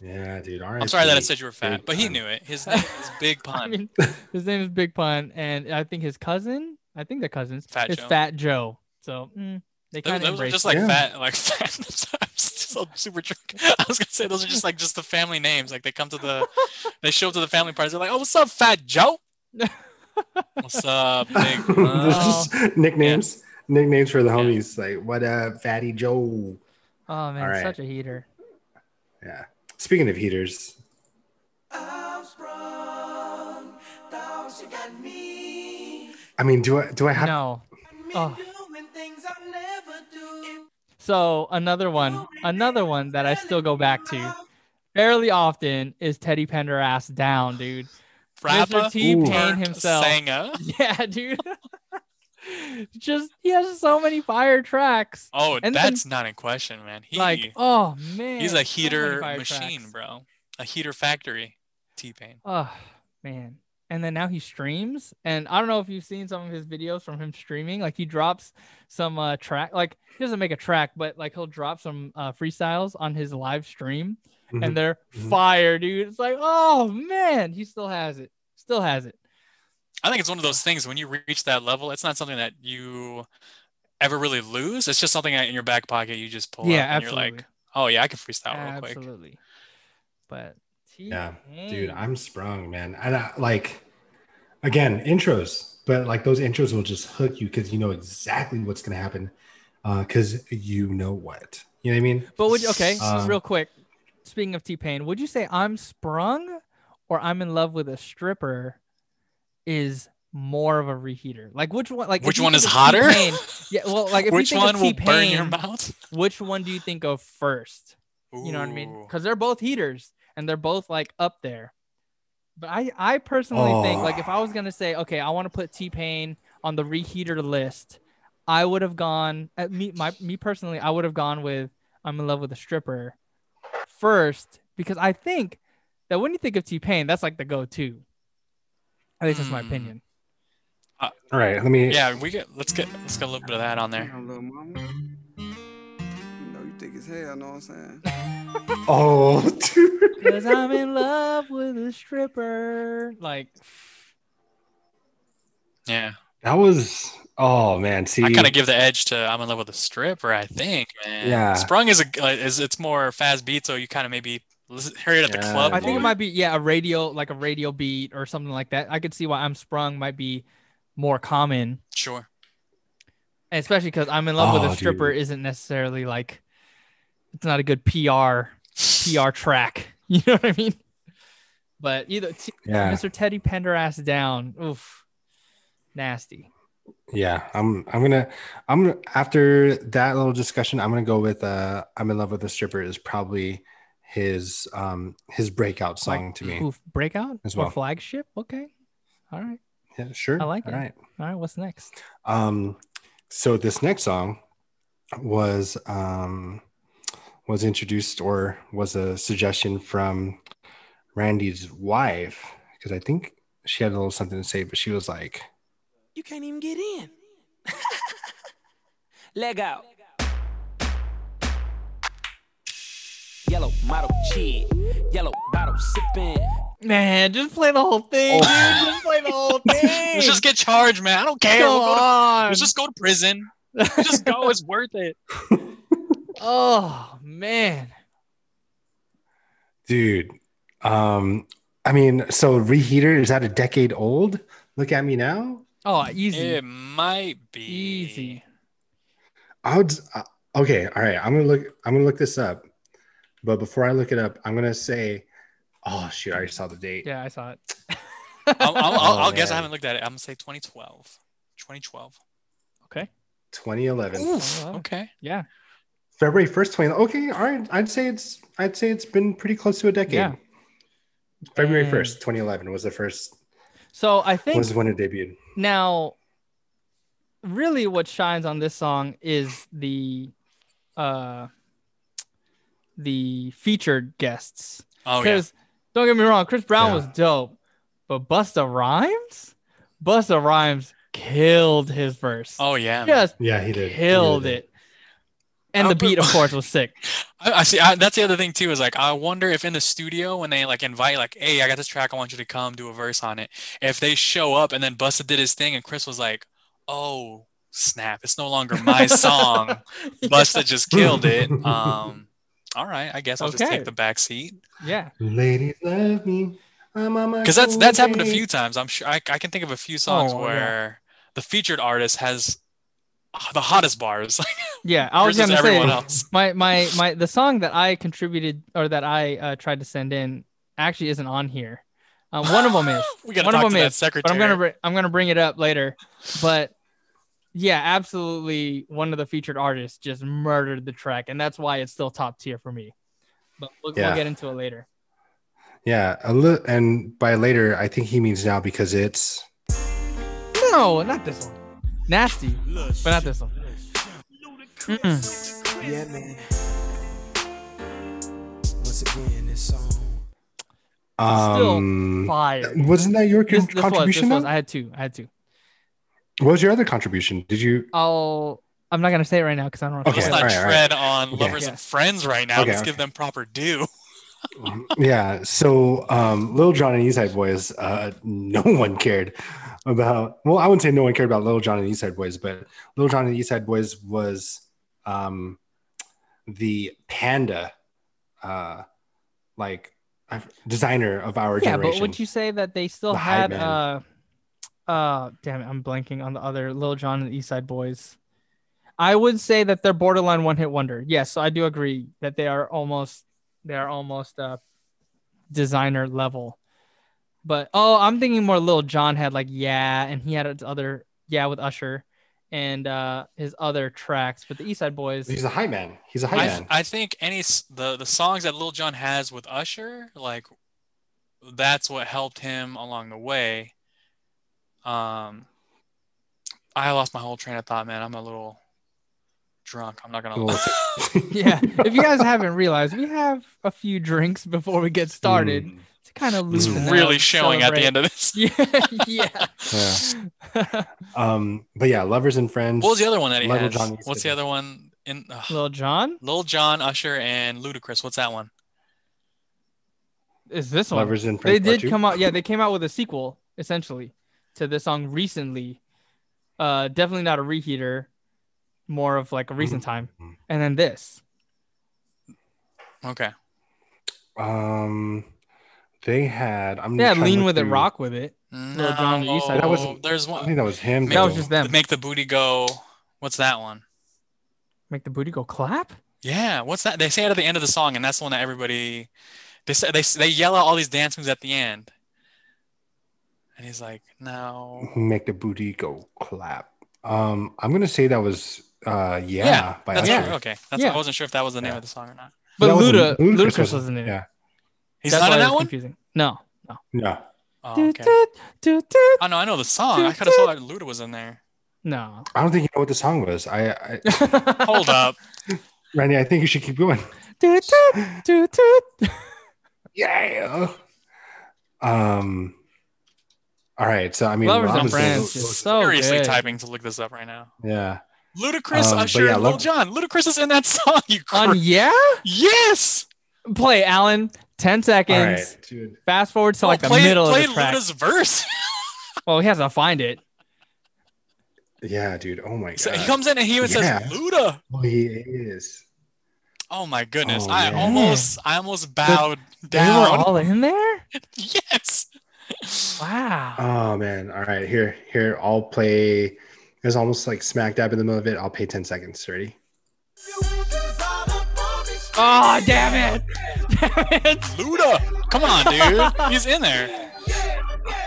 Yeah, dude. I'm sorry that I said you were fat, Big but he Pun. knew it. His name is Big Pun. I mean, his name is Big Pun, and I think his cousin, I think they're cousins, Fat is Joe. Fat Joe. So mm, they Those, kind of those are just it. like Yeah. fat, like fat. I'm so super drunk. I was gonna say those are just like just the family names. Like they come to the, they show up to the family parties. They're like, "Oh, what's up, Fat Joe? What's up, Big There's just nicknames. Nicknames for the homies. Like what up, Fatty Joe. Oh man, All right. such a heater. Yeah. Speaking of heaters, I mean, do I do I have No. Oh. doing things I never do. So another one, another one that I still go back to fairly often is Teddy Penderazdoun, dude. Rapper Mr. T Pain himself. Singer. Yeah, dude. Just he has so many fire tracks. Oh, And then- that's not in question, man. He, like, oh man, he's a heater fire machine, tracks. bro. A heater factory. T Pain. Oh man. And then now he streams, and I don't know if you've seen some of his videos from him streaming. Like he drops some uh track, like he doesn't make a track, but like he'll drop some uh freestyles on his live stream, Mhm. and they're Mhm. fire, dude. It's like, oh man, he still has it, still has it. I think it's one of those things when you reach that level, it's not something that you ever really lose. It's just something in your back pocket you just pull yeah, up and absolutely, you're like, oh yeah, I can freestyle real quick. absolutely. But Yeah, dude, I'm sprung, man. And I, like, again, intros, but like those intros will just hook you because you know exactly what's gonna happen, uh, because you know what. You know what I mean? But would you, okay, Um, real quick. Speaking of T Pain, would you say I'm sprung or I'm in love with a stripper is more of a reheater? Like which one? Like Which one is hotter? T-Pain- yeah, well, like if Which you think one of will burn your mouth? Which one do you think of first? You know what I mean? Because they're both heaters and they're both like up there. But I, I personally think like if I was gonna say, okay, I want to put T Pain on the reheater list, I would have gone at me my me personally, I would have gone with I'm in love with a stripper first because I think that when you think of T Pain, that's like the go-to. At least that's my Hmm. opinion. All right, let me. Yeah, we get let's get let's get a little bit of that on there. As hell, know what I'm saying? Oh, dude. Cause I'm in love with a stripper. Like Yeah. That was. Oh man, see. I kind of give the edge to I'm in love with a stripper, I think, man. Yeah. Sprung is a is it's more fast beat, so you kind of maybe listen, hear it at the club. I think it might be yeah a radio like a radio beat or something like that. I could see why I'm sprung might be more common, Sure. and especially because I'm in love with Oh, a stripper dude. isn't necessarily like it's not a good PR PR track. You know what I mean? But either T- Yeah, Mr. Teddy Penderazdoun, oof, nasty. yeah. I'm. I'm gonna. I'm gonna. After that little discussion, I'm gonna go with. Uh, I'm in love with a stripper is probably his um his breakout song Like, to me. Oof, breakout as or well. flagship. Okay, all right, Yeah, sure. I like All it. right. all right. What's next? Um, so this next song was um was introduced or was a suggestion from Randy's wife because I think she had a little something to say, but she was like, You can't even get in. Leg out. Yellow model cheat. Yellow bottle sipping. Man, just play the whole thing, dude. Oh. Just play the whole thing. Let's just get charged, man. I don't care. Go We'll go to- let's just go to prison. Just go. It's worth it. oh man. dude. Um, I mean, so reheater is that a decade old? Look at me now. Oh, easy. It might be Easy. I would. Uh, okay, all right. I'm gonna look. I'm gonna look this up. But before I look it up, I'm gonna say, oh shoot, I already saw the date. Yeah, I saw it. I'll, I'll, I'll, Oh, I'll guess I haven't looked at it. I'm gonna say 2012. 2012. Okay. 2011. Oof, okay. Yeah. February 1st, 20. Okay, all right. I'd say it's I'd say it's been pretty close to a decade. Yeah. February 1st, 2011 was the first So I think was when it debuted. now really what shines on this song is the uh the featured guests Oh yeah. because don't get me wrong chris brown Yeah. was dope but busta rhymes busta rhymes killed his verse Oh yeah. man. just Yeah, he did. He killed really did. it and the beat of course was sick I, I see. I, that's the other thing too. Is like I wonder if in the studio when they like invite like, hey, I got this track, I want you to come do a verse on it. If they show up and then Busta did his thing and Chris was like, oh snap, it's no longer my song. Busta just killed it. Um, all right, I guess I'll just take the back seat yeah Ladies love me. I'm on my because that's that's happened a few times. I'm sure I, I can think of a few songs Oh, yeah. where the featured artist has the hottest bars yeah i was gonna say everyone else. my my my the song that I contributed or that I uh, tried to send in actually isn't on here. Um, one of them is, We gotta one of talk them to that is, secretary. but I'm gonna br- I'm gonna bring it up later. But yeah, absolutely, one of the featured artists just murdered the track, and that's why it's still top tier for me. But we'll, Yeah. we'll get into it later. Yeah, a li- and by later, I think he means now because it's No, not this one. Nasty, but not this one. Mm-mm. Yeah, man. Once again, this song. um Fire. wasn't that your This, con- this was, this contribution? was. though? I had two. I had two. what was your other contribution? Did you I'll. I'm not gonna say it right now because I don't. know. Okay, Let's all not right, all right. tread on Okay. lovers Yeah. and friends right now. Okay, Let's okay. give them proper due. yeah so um little john and eastside boys uh no one cared about well i wouldn't say no one cared about little john and eastside boys but little john and eastside boys was um the panda uh like Desiigner of our Yeah, generation but would you say that they still The had uh uh damn it, I'm blanking on the other Little John and the East Side Boys. I would say that they're borderline one hit wonder. Yes, I do agree that they are almost they are almost uh Desiigner level. But oh, I'm thinking more Lil Jon had like yeah, and he had his other yeah with Usher and uh his other tracks. But the East Side Boys, he's a high man he's a high I, man I think any the the songs that Lil Jon has with Usher, like that's what helped him along the way. Um, I lost my whole train of thought, man. I'm a little drunk. I'm not gonna. Little- yeah. If you guys haven't realized, we have a few drinks before we get started Mm, to kind of It's loosen up, really showing at the end of this. Yeah, yeah. yeah. um but yeah lovers and friends What was the other one that he Little has? John What's the other one? In ugh, Lil Jon Lil Jon, Usher, and Ludacris. What's that one? is this one? lovers and friends They did come out. Yeah, they came out with a sequel essentially to this song recently. Uh, definitely not a reheater, more of like a recent time. Mhm. And then this. Okay. um they had i'm They had trying to Lean look with it, Rock with it. Lil Jon and the East No, That wasn't- There's one. i think that was him Make That though. was just them. Make the booty go. What's that one? Make the booty go clap. Yeah, what's that? They say it at the end of the song, and that's the one that everybody they say they they yell out all these dance moves at the end, and he's like, "No." make the booty go clap. Um, I'm gonna say that was uh yeah, Yeah, by That's Usher. right. Okay, that's Yeah. I wasn't sure if that was the name Yeah. of the song or not. But That wasn't- Luda, Ludacris Ludacris wasn't- wasn't in it. Yeah, He's That's not in that one. Confusing. No, no. no. Oh, okay. Oh no, I know the song. I could have thought that Luda was in there. No. I don't think you know what the song was. I, I Hold up. Randy, I think you should keep going. Yeah. Um. All right. So I mean, Lovers and Friends is so Seriously good. typing to look this up right now. Yeah. Ludacris, Um, but Usher, yeah, and Lil love- Jon. Ludacris is in that song. You On cr- yeah? yes. Play Alan. Ten seconds. right, dude. Fast forward to Oh, like the play, middle play of the track. Luda's verse. Well, he has to find it. Yeah, dude. Oh my god. So he comes in and he even Yeah. says Luda. Oh, he is. Oh my goodness. Oh, I yeah. almost I almost bowed They were down. all in there. yes. Wow. Oh man. All right. Here, here. I'll play. It's almost like smack dab in the middle of it. I'll pay ten seconds. Ready? Oh damn it! Luda, come on, dude, he's in there.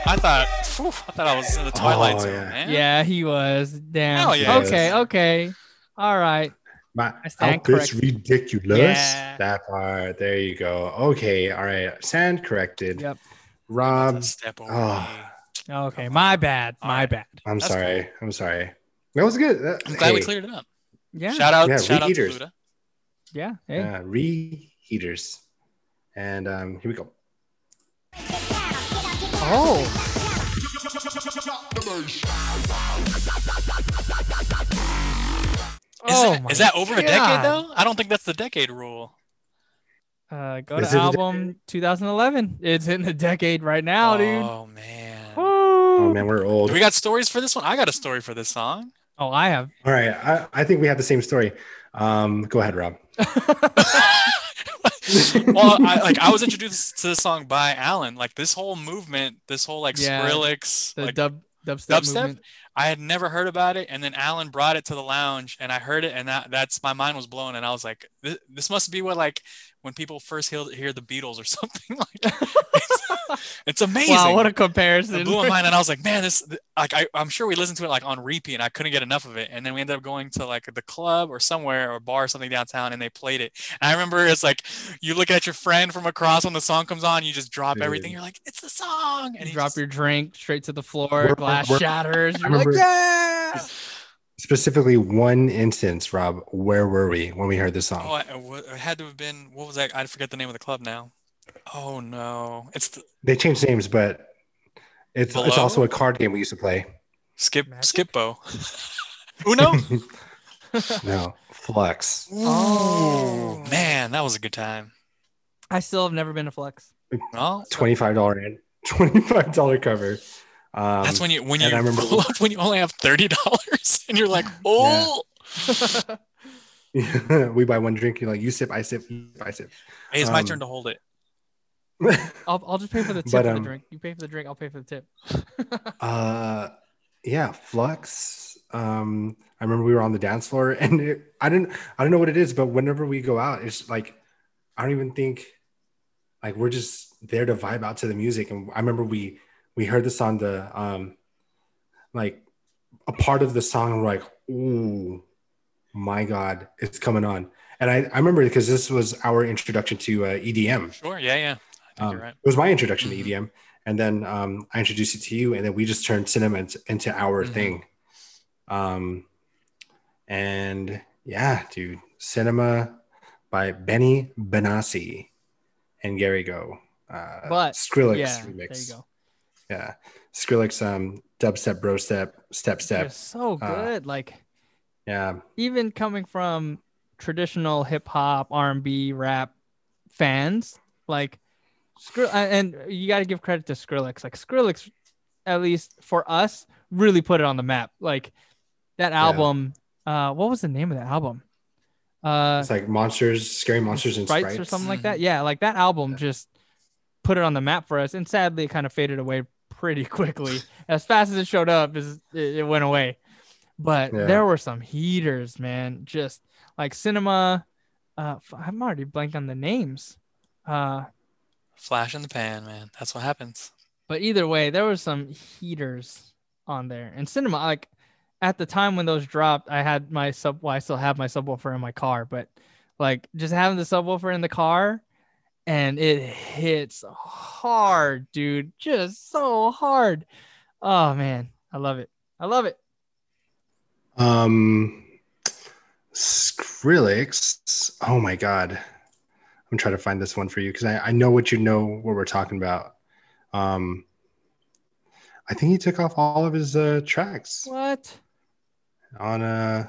I thought, phew, I thought I was in the twilight Oh, zone, yeah. man. Yeah, he was. Damn. Hell yeah. Okay, okay. All right. My I stand outfit's corrected. ridiculous. Yeah. That part. There you go. Okay. All right. Stand corrected. Yep. Rob. Step over oh. Okay, my bad. All My right. bad. I'm That's sorry. I'm sorry. That was good. That- I'm glad we cleared it up. Yeah. Shout out, Yeah, shout out to reheaters. Luda. Yeah. Hey. Yeah, reheaters. And um, here we go. Oh. Is, oh that, my is that over a decade though? I don't think that's the decade rule. Uh, go Is to it a album 2011. It's in the decade right now, dude. Oh man. Oh man, we're old. Do we got stories for this one? I got a story for this song. Oh, I have. All right. I, I think we have the same story. Um, go ahead, Rob. well, I, like I was introduced to the song by Alan. Like this whole movement, this whole like Yeah, Skrillex, The like dub dubstep, dubstep? movement. I had never heard about it, and then Alan brought it to the lounge, and I heard it, and that that's my mind was blown, and I was like, this, this must be what like when people first hear, hear the Beatles or something. like it's, it's amazing. Wow, what a comparison! it blew my mind, and I was like, man, this like I, I'm sure we listened to it like on repeat, and I couldn't get enough of it. And then we ended up going to like the club or somewhere or bar or something downtown, and they played it. And I remember it's like you look at your friend from across when the song comes on, you just drop everything. You're like, it's the song, and You he drop just- your drink straight to the floor, We're- glass we're- shatters. You're like, yeah. Specifically, one instance, Rob. Where were we when we heard this song? Oh, I, I it had to have been what was that? I forget the name of the club now. Oh no, it's the They changed names, but it's it's also a card game we used to play. Skip Magic? Skip-Bo. Uno. No, Flux. Oh. man, that was a good time. I still have never been to Flex. Well, Twenty five dollar in, twenty five dollar cover. Um, that's when you when you I remember- pull when you only have thirty dollars and you're like, oh, we buy one drink. You're like, you sip, I sip, I sip. hey, it's my Um, turn to hold it. I'll, I'll just pay for the tip But, of the um, drink. You pay for the drink, I'll pay for the tip. Uh, yeah, Flux. Um, I remember we were on the dance floor, and it, I didn't, I don't know what it is, but whenever we go out, it's like, I don't even think, like we're just there to vibe out to the music. And I remember we we heard this on the um, like a part of the song, and we're like, ooh, my god, it's coming on. And I, I remember because this was our introduction to uh, EDM. Sure, yeah, yeah. I think Um, you're right. It was my introduction Mhm. to EDM, and then um, I introduced it to you, and then we just turned cinema into, into our Mhm. thing. Um, and yeah, dude, cinema by Benny Benassi and Gary Go. Uh, But, Skrillex yeah, remix. there you go. Yeah, Skrillex, um, dubstep, bro step, step, They're step. so Uh, good. like Yeah, even coming from traditional hip hop, R and B, rap fans, like Skrill, and you got to give credit to Skrillex. Like Skrillex, at least for us, really put it on the map. Like that album. Uh, what was the name of that album? Uh, it's like monsters, scary monsters, and sprites, sprites. or something like that. Yeah, like that album just put it on the map for us, and sadly, it kind of faded away pretty quickly. as fast as it showed up, is it, it went away. But Yeah. there were some heaters, man. Just like cinema. Uh, f- I'm already blanked on the names. Uh, Flash in the pan, man. That's what happens. but either way, there were some heaters on there. And cinema, like at the time when those dropped, I had my sub. Well, I still have my subwoofer in my car, but like just having the subwoofer in the car, and it hits hard, dude, just so hard. Oh man, I love it. I love it. Um, Skrillex. Oh my god, I'm trying to find this one for you because I, I know what you know what we're talking about. Um, I think he took off all of his uh, tracks What? on uh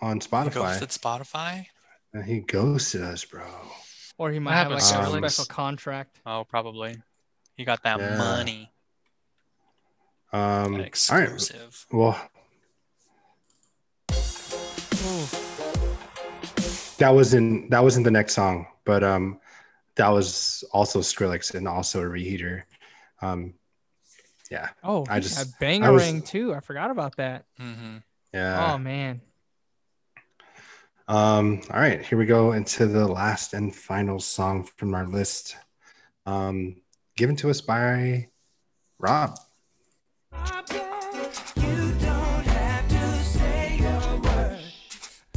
on He Spotify. ghosted Spotify. And he ghosted us, bro. Or he might have have like a a Skrillex. special contract. Oh, probably. He got that Yeah. money. Um, That all right. exclusive. Well, that wasn't that wasn't the next song, but um, that was also Skrillex and also a reheater. Um, yeah, Oh, I I just- just I Bangarang was- too. I forgot about that. Mm-hmm. yeah. Oh man. Um, all right, here we go into the last and final song from our list. Um, given to us by Rob. I bet you don't have to say a word.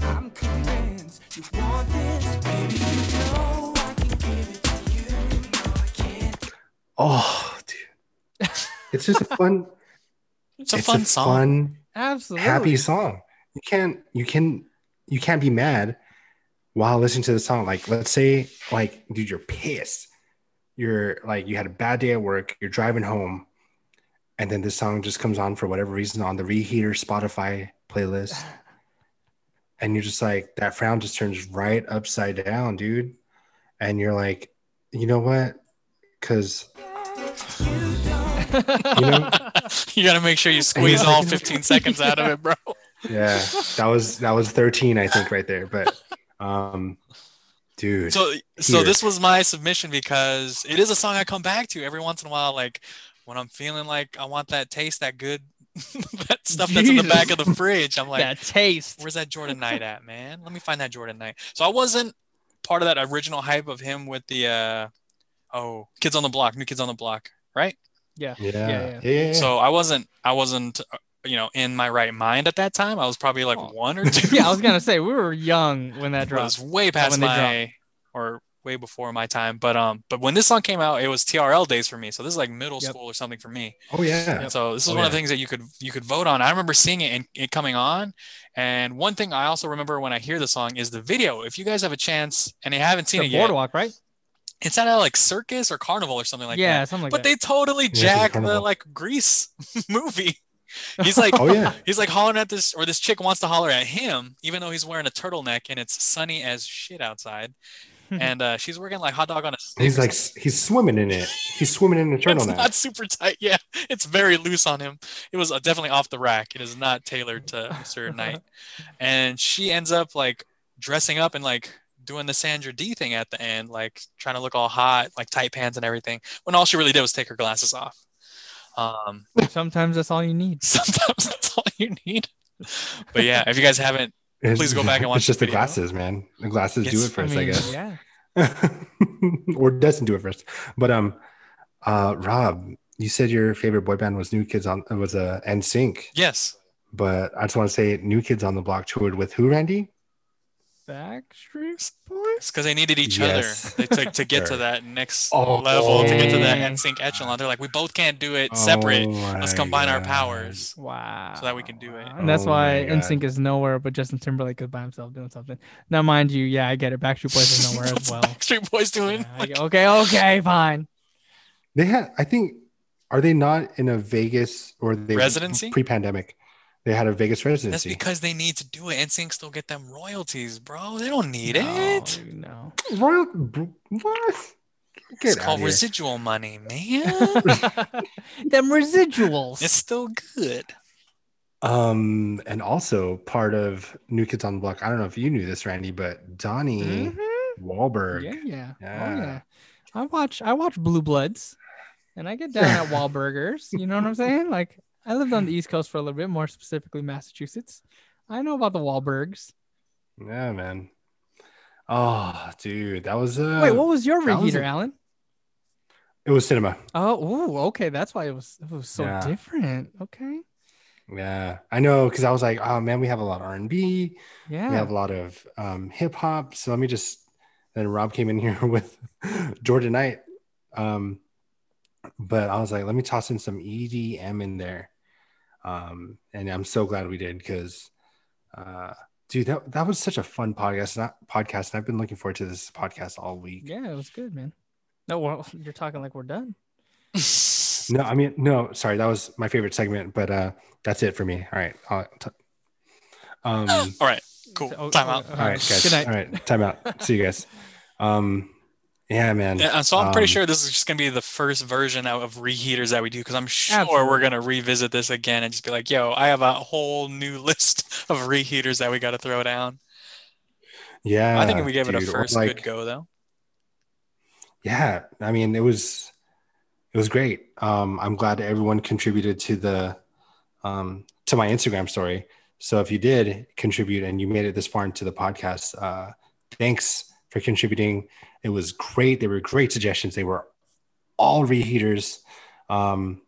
I'm convinced you want this, baby. You know I can give it to you. You know I can't. Oh, dude. It's just a fun, It's a it's fun a song. fun, Absolutely. happy song. You can't, you can, you can't be mad while listening to the song. Like, let's say, like, dude, you're pissed. You're like, you had a bad day at work. You're driving home, and then this song just comes on for whatever reason on the Reheater Spotify playlist, and you're just like, that frown just turns right upside down, dude. And you're like, you know what? Because you know, you got to make sure you squeeze all 15 seconds out of it, bro. yeah, that was that was 13, I think, right there. But um, dude, So, so this was my submission because it is a song I come back to every once in a while. Like when I'm feeling like I want that taste, that good, that stuff that's in the back of the fridge. I'm like, that taste. where's that Jordan Knight at, man? Let me find that Jordan Knight. So I wasn't part of that original hype of him with the, uh, oh, Kids on the Block, New Kids on the Block, right? Yeah. yeah, yeah, yeah, yeah. yeah. So I wasn't, I wasn't, you know, in my right mind at that time. I was probably like Oh. one or two. yeah, I was gonna say we were young when that dropped. It was way past when they my or way before my time. But um, but when this song came out, it was TRL days for me. So this is like middle Yep. school or something for me. oh yeah, And so this is Oh, one of the things that you could you could vote on. I remember seeing it and it coming on. And one thing I also remember when I hear the song is the video. If you guys have a chance and you haven't seen The it yet, boardwalk, right? it's at a like circus or carnival or something like yeah, that. something like but that. But they totally it's a jack the like Grease movie. He's like oh yeah. He's like hollering at this, or this chick wants to holler at him, even though he's wearing a turtleneck and it's sunny as shit outside. and uh, she's working like hot dog on a. He's like he's swimming in it. He's swimming in a it's turtleneck. not super tight. Yeah, it's very loose on him. It was uh, definitely off the rack. It is not tailored to Mr. Knight. And she ends up like dressing up and like doing the Sandra Dee thing at the end, like trying to look all hot, like tight pants and everything. When all she really did was take her glasses off. Um, Sometimes that's all you need. sometimes that's all you need. But yeah, if you guys haven't It's- Please go back and watch It's just the the video. glasses, man. The glasses do it first, I, mean, guess. Yeah. or doesn't do it first. But um, uh, Rob, you said your favorite boy band was New Kids on was uh, NSYNC, Yes. but I just want to say New Kids on the Block toured with who, Randy? Backstreet It's because they needed each Yes. other they, to, to get to that next Oh. level, to get to that Oh. NSYNC echelon. They're like, we both can't do it oh separate. Oh Let's my combine our powers. Wow. So that we can do it. And that's Oh why my God. NSYNC is nowhere, but Justin Timberlake is by himself doing something. Now, mind you, yeah, I get it. Backstreet Boys is nowhere as What's well. Backstreet Boys doing? Yeah, I get- okay, okay, fine. They had, I think, are they not in a Vegas or they Residency? pre-pandemic? They had a Vegas residency. That's because they need to do it. NSYNC still get them royalties, bro. They don't need no, it. no. Royal, what? Get It's called residual money, man. Them residuals. it's still good. Um, and also part of New Kids on the Block. I don't know if you knew this, Randy, but Donnie Mhm. Wahlberg. Yeah, yeah. Oh Yeah. yeah. I watch I watch Blue Bloods and I get down at Wahlburgers. You know what I'm saying? Like I lived on the East Coast for a little bit, more specifically Massachusetts. I know about the Wahlbergs. Yeah, man. Oh, dude, that was uh Wait, what was your reheater, a- Alan? it was cinema. Oh, ooh, okay. That's why it was it was so Yeah. different. Okay. Yeah, I know because I was like, oh man, we have a lot of R and B, Yeah. we have a lot of um, hip hop. So let me just. Then Rob came in here with Jordan Knight, um, but I was like, let me toss in some EDM in there, um, and I'm so glad we did because, uh, dude, that that was such a fun podcast. Not podcast, and I've been looking forward to this podcast all week. yeah, it was good, man. No, well, you're talking like we're done. No, I mean, no, sorry, that was my favorite segment, but uh, that's it for me. All right, I'll t- um. All right, cool. So- oh, Time out. all All right, guys. Good night. All right, time out. See you guys. Um, yeah, man. Yeah, so I'm pretty Um, sure this is just gonna be the first version of reheaters that we do because I'm sure Absolutely. we're gonna revisit this again and just be like, "Yo, I have a whole new list of reheaters that we got to throw down." Yeah, I think we gave it a first like, good go though. Yeah, I mean, it was it was great. Um, I'm glad everyone contributed to the um to my Instagram story. So if you did contribute and you made it this far into the podcast, uh, thanks for contributing. It was great. They were great suggestions. They were all reheaters. Um,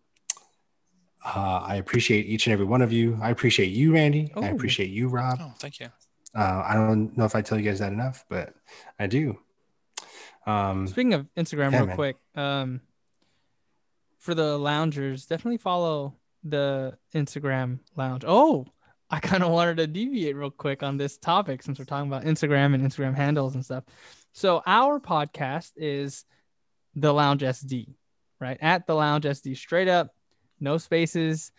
uh, I appreciate each and every one of you. I appreciate you, Randy. I Oh. appreciate you, Rob. Oh, thank you. Uh, I don't know if I tell you guys that enough, but I do. Um, Speaking of Instagram, Yeah, real man. quick, um, for the loungers, definitely follow the Instagram lounge. Oh, I kind of wanted to deviate real quick on this topic since we're talking about Instagram and Instagram handles and stuff. So our podcast is the Lounge SD, right? At the Lounge SD, straight up, no spaces,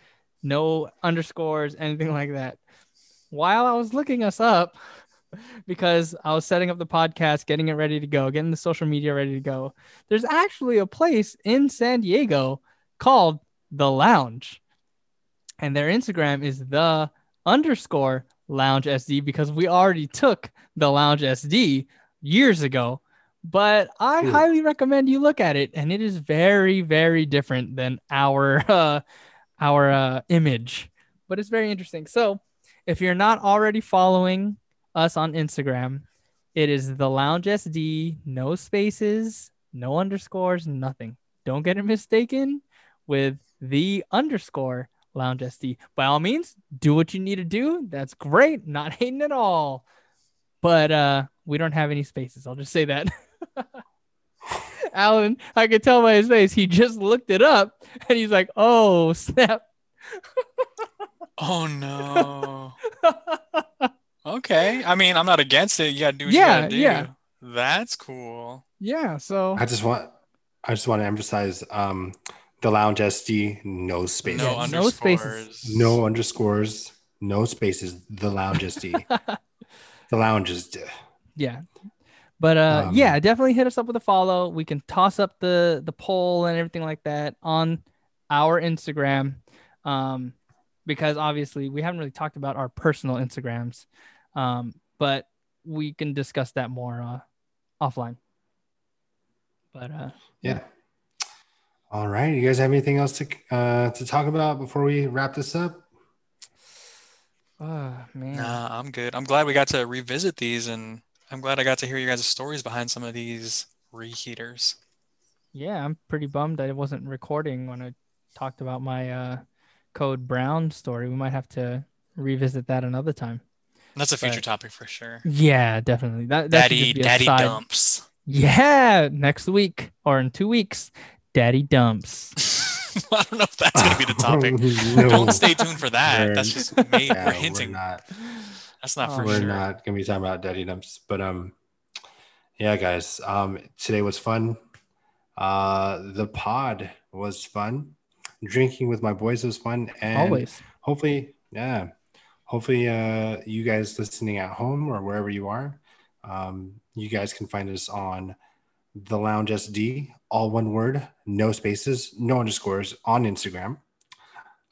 no underscores, anything like that. While I was looking us up, because I was setting up the podcast, getting it ready to go, getting the social media ready to go. There's actually a place in San Diego called The Lounge. And their Instagram is the underscore lounge SD because we already took the lounge SD years ago. But I Hmm. highly recommend you look at it, and it is very, very different than our uh, our uh, image. But it's very interesting. So, if you're not already following us on Instagram. It is the Lounge SD, no spaces, no underscores, nothing. Don't get it mistaken with the underscore Lounge SD. By all means, do what you need to do. That's great. Not hating at all. But uh we don't have any spaces. I'll just say that. Alan, I could tell by his face, he just looked it up and he's like, oh snap. Oh no. okay. I mean, I'm not against it. You gotta do what Yeah, you gotta do. yeah. That's cool. yeah, so I just want, I just want to emphasize um, the lounge SD, no spaces, No Yeah, no, no underscores. no spaces. The lounge SD, the lounge is. d- yeah but uh Um, yeah definitely hit us up with a follow we can toss up the the poll and everything like that on our instagram um because obviously we haven't really talked about our personal instagrams um but we can discuss that more uh offline but uh Yeah. All right. You guys have anything else to uh, to talk about before we wrap this up? oh man Nah, I'm good. I'm glad we got to revisit these and I'm glad I got to hear you guys' stories behind some of these reheaters. yeah i'm pretty bummed i wasn't recording when i talked about my uh code brown story we might have to revisit that another time That's a future Right. topic for sure. Yeah, definitely. That, that Daddy, just be a daddy side- dumps. Yeah, next week or in two weeks, daddy dumps. I don't know if that's gonna be the topic. no, Don't stay tuned for that. We're- That's just me. yeah, we're we're hinting. not. That's not Oh, for we're sure. not gonna be talking about daddy dumps, but um, yeah, guys. Um, today was fun. Uh, the pod was fun. Drinking with my boys was fun, and Always. hopefully, yeah, hopefully, uh, you guys listening at home or wherever you are, um, you guys can find us on the Lounge SD, all one word, no spaces, no underscores on Instagram.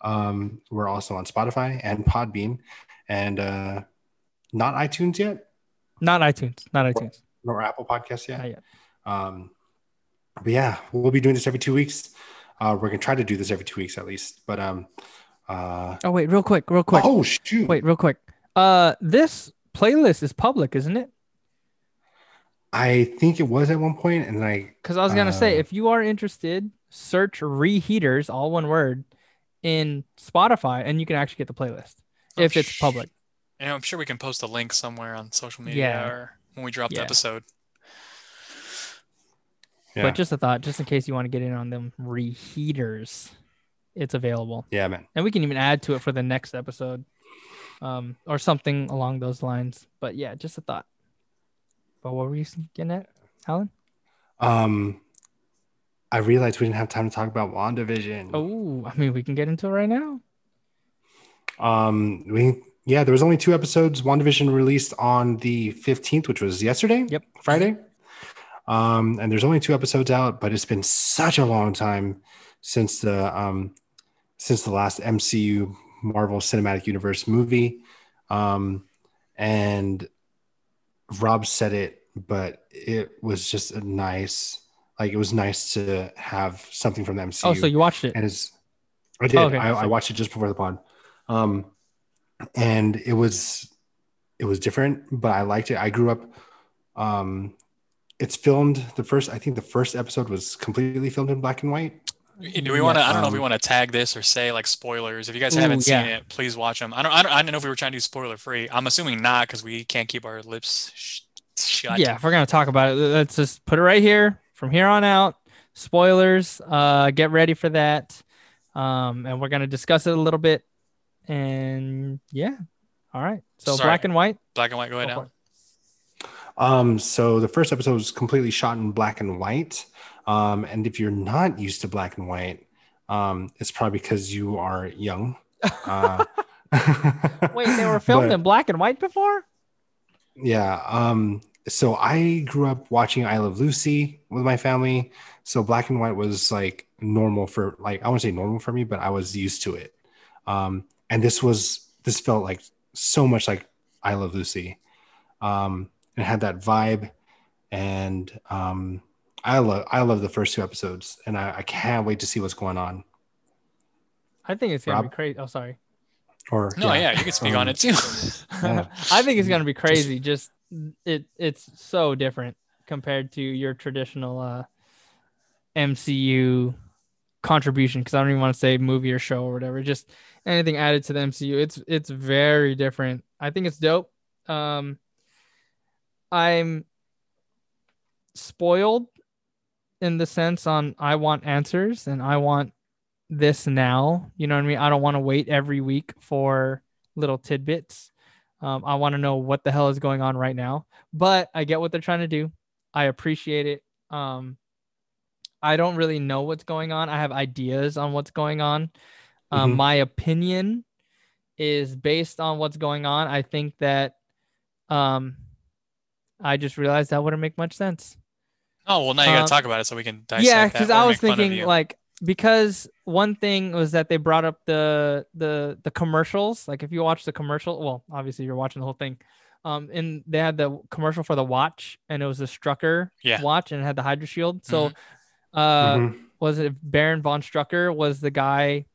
Um, we're also on Spotify and Podbean, and uh, not iTunes yet, Not iTunes. Not iTunes. nor Apple Podcasts yet. Yet. Um, but yeah, we'll be doing this every two weeks. Uh, we're gonna try to do this every two weeks at least. But um, uh, Oh wait, real quick, real quick. oh shoot, Wait, real quick. Uh, this playlist is public, isn't it? I think it was at one point, and I Because I was gonna say, Uh, if you are interested, search reheaters, all one word, in Spotify, and you can actually get the playlist Oh, if it's sh- public. Yeah, I'm sure we can post a link somewhere on social media Yeah. or when we drop the episode. yeah, But just a thought, just in case you want to get in on them reheaters, it's available. yeah, man. and we can even add to it for the next episode um or something along those lines but yeah just a thought but what were you getting at alan Um, I realized we didn't have time to talk about WandaVision. oh i mean we can get into it right now Um, we yeah, there was only two episodes. WandaVision released on the fifteenth, which was yesterday. Yep. Friday. Um, and there's only two episodes out, but it's been such a long time since the um since the last MCU Marvel Cinematic Universe movie. Um, and Rob said it, but it was just a nice, like it was nice to have something from the MCU oh so you watched it and it's I did. okay, I, I watched it just before the pod. Um, and it was it was different, but I liked it. I grew up. Um, it's filmed the first. I think the first episode was completely filmed in black and white. Do we want to? I don't know if we Um, want to tag this or say like spoilers. If you guys Ooh, haven't seen yeah. it, please watch them. I don't. I don't. I don't know if we were trying to do spoiler free. I'm assuming not because we can't keep our lips sh- shut. Yeah, if we're gonna talk about it, let's just put it right here. From here on out, spoilers. Uh, get ready for that. Um, and we're gonna discuss it a little bit. And yeah, all right. So Sorry. black and white. Black and white. Go ahead. Go for Um, so the first episode was completely shot in black and white. Um, and if you're not used to black and white, um, it's probably because you are young. Uh, Wait, they were filmed but- in black and white before? Yeah. Um, so I grew up watching I Love Lucy with my family. So black and white was like normal for like I wouldn't say normal for me, but I was used to it. Um, and this was this felt like so much like I Love Lucy. Um, it had that vibe, and um, I love I love the first two episodes, and I, I can't wait to see what's going on. I think it's gonna be crazy. Oh, sorry. Or No, yeah, you can speak on um, it too. Yeah. I think it's gonna be crazy. Just it it's so different compared to your traditional uh MCU contribution because I don't even want to say movie or show or whatever. Just anything added to the MCU. It's it's very different. I think it's dope. Um I'm spoiled in the sense on I want answers and I want this now. You know what I mean? I don't want to wait every week for little tidbits. Um, I want to know what the hell is going on right now. But I get what they're trying to do. I appreciate it. Um, I don't really know what's going on. I have ideas on what's going on. Um, Mhm. My opinion is based on what's going on. I think that um, I just realized that wouldn't make much sense. Oh well, now you gotta Um, talk about it so we can dissect yeah because i was make fun of thinking like because one thing was that they brought up the the the commercials like if you watch the commercial well obviously you're watching the whole thing um and they had the commercial for the watch and it was the strucker Yeah. watch and it had the Hydra shield so Mhm. uh Mhm. was it baron von strucker was the guy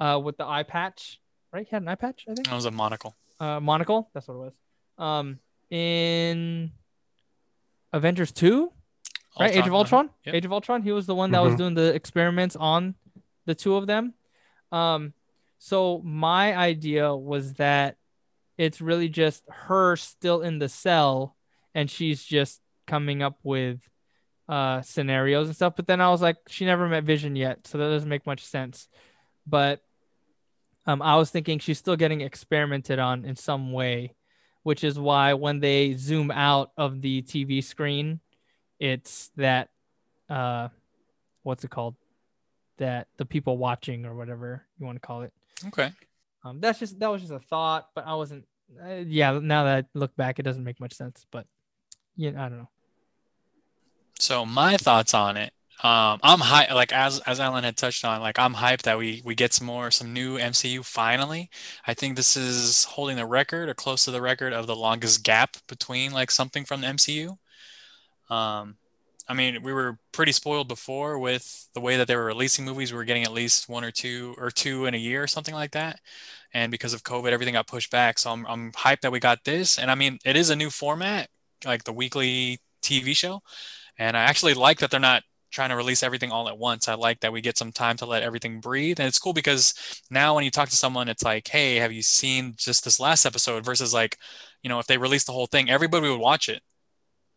uh with the eye patch right he had an eye patch i think That was a monocle. uh monocle that's what it was um in avengers 2 right? Age of. Ultron. Yep. Age of Ultron. He was the one that was Mhm. doing the experiments on the two of them. Um, so my idea was that it's really just her still in the cell, and she's just coming up with uh scenarios and stuff. But then I was like, she never met Vision yet, so that doesn't make much sense. But um, I was thinking she's still getting experimented on in some way, which is why when they zoom out of the TV screen, it's that uh what's it called that the people watching or whatever you want to call it Okay. um that's just that was just a thought but i wasn't uh, yeah now that i look back it doesn't make much sense but yeah i don't know So my thoughts on it. Um, I'm hyped, like as as Alan had touched on, like I'm hyped that we we get some more some new MCU finally. I think this is holding the record or close to the record of the longest gap between like something from the MCU. Um, I mean, we were pretty spoiled before with the way that they were releasing movies. We were getting at least one or two or two in a year or something like that. And because of COVID, everything got pushed back. So I'm I'm hyped that we got this. And I mean, it is a new format, like the weekly TV show. And I actually like that they're not trying to release everything all at once. I like that we get some time to let everything breathe. And it's cool because now when you talk to someone, it's like, hey, have you seen just this last episode? Versus like, you know, if they released the whole thing, everybody would watch it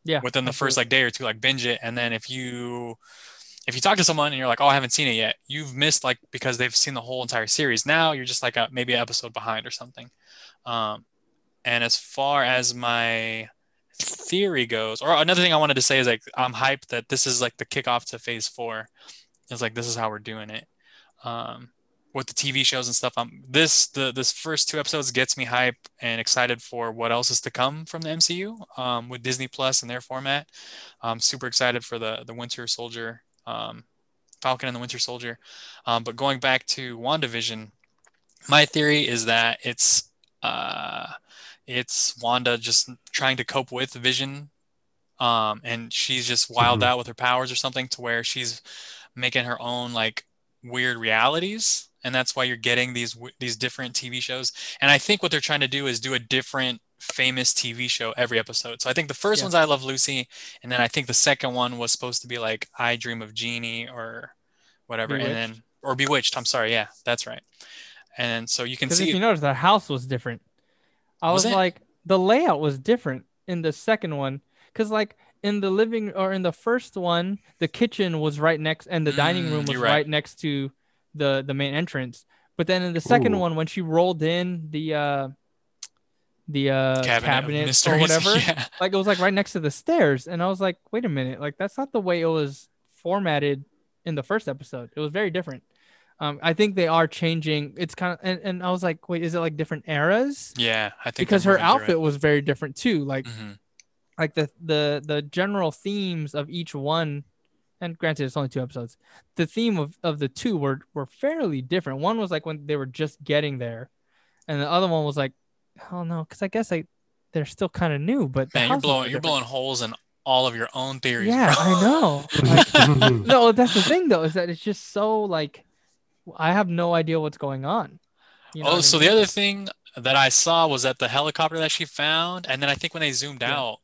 yeah within the first like day or two, like binge it. And then if you if you talk to someone and you're like, oh, I haven't seen it yet, you've missed like because they've seen the whole entire series. Now you're just like a, maybe an episode behind or something. Um, and as far as my theory goes, or another thing I wanted to say is like I'm hyped that this is like the kickoff to phase four. It's like this is how we're doing it. Um, with the TV shows and stuff. Um, this the this first two episodes gets me hype and excited for what else is to come from the MCU. Um, with Disney Plus and their format, I'm super excited for the the Winter Soldier, um, Falcon and the Winter Soldier. Um, but going back to WandaVision, my theory is that it's uh, it's Wanda just trying to cope with Vision, um, and she's just wild Mhm. out with her powers or something to where she's making her own like weird realities and that's why you're getting these these different TV shows. And I think what they're trying to do is do a different famous TV show every episode. So I think the first Yeah. one's I Love Lucy, and then I think the second one was supposed to be like I Dream of Jeannie or whatever, and then or Bewitched. I'm sorry, yeah, that's right. And so you can Because if see you notice, the house was different. I Was was, like, the layout was different in the second one. Because like in the living or in the first one, the kitchen was right next, and the dining Mm, room was right. right. next to the the main entrance. But then in the second Ooh. one, when she rolled in the uh the uh cabinet, cabinet, or whatever, yeah. like it was like right next to the stairs, and I was like, wait a minute, like that's not the way it was formatted in the first episode. It was very different. Um, I think they are changing. It's kind of, and, and I was like, wait, is it like different eras? Yeah, I think Because they're her moving through outfit was very different too. Like, it. Mhm. like the the the general themes of each one, and granted, it's only two episodes. The theme of of the two were were fairly different. One was like when they were just getting there, and the other one was like, oh no, because I guess I they're still kind of new, but the Man, you're blowing you're blowing holes in all of your own theories. Yeah, bro. I know. Like, no, that's the thing though, is that it's just so like I have no idea what's going on. You know oh, what I so mean? the other thing that I saw was that the helicopter that she found, and then I think when they zoomed Yeah. out,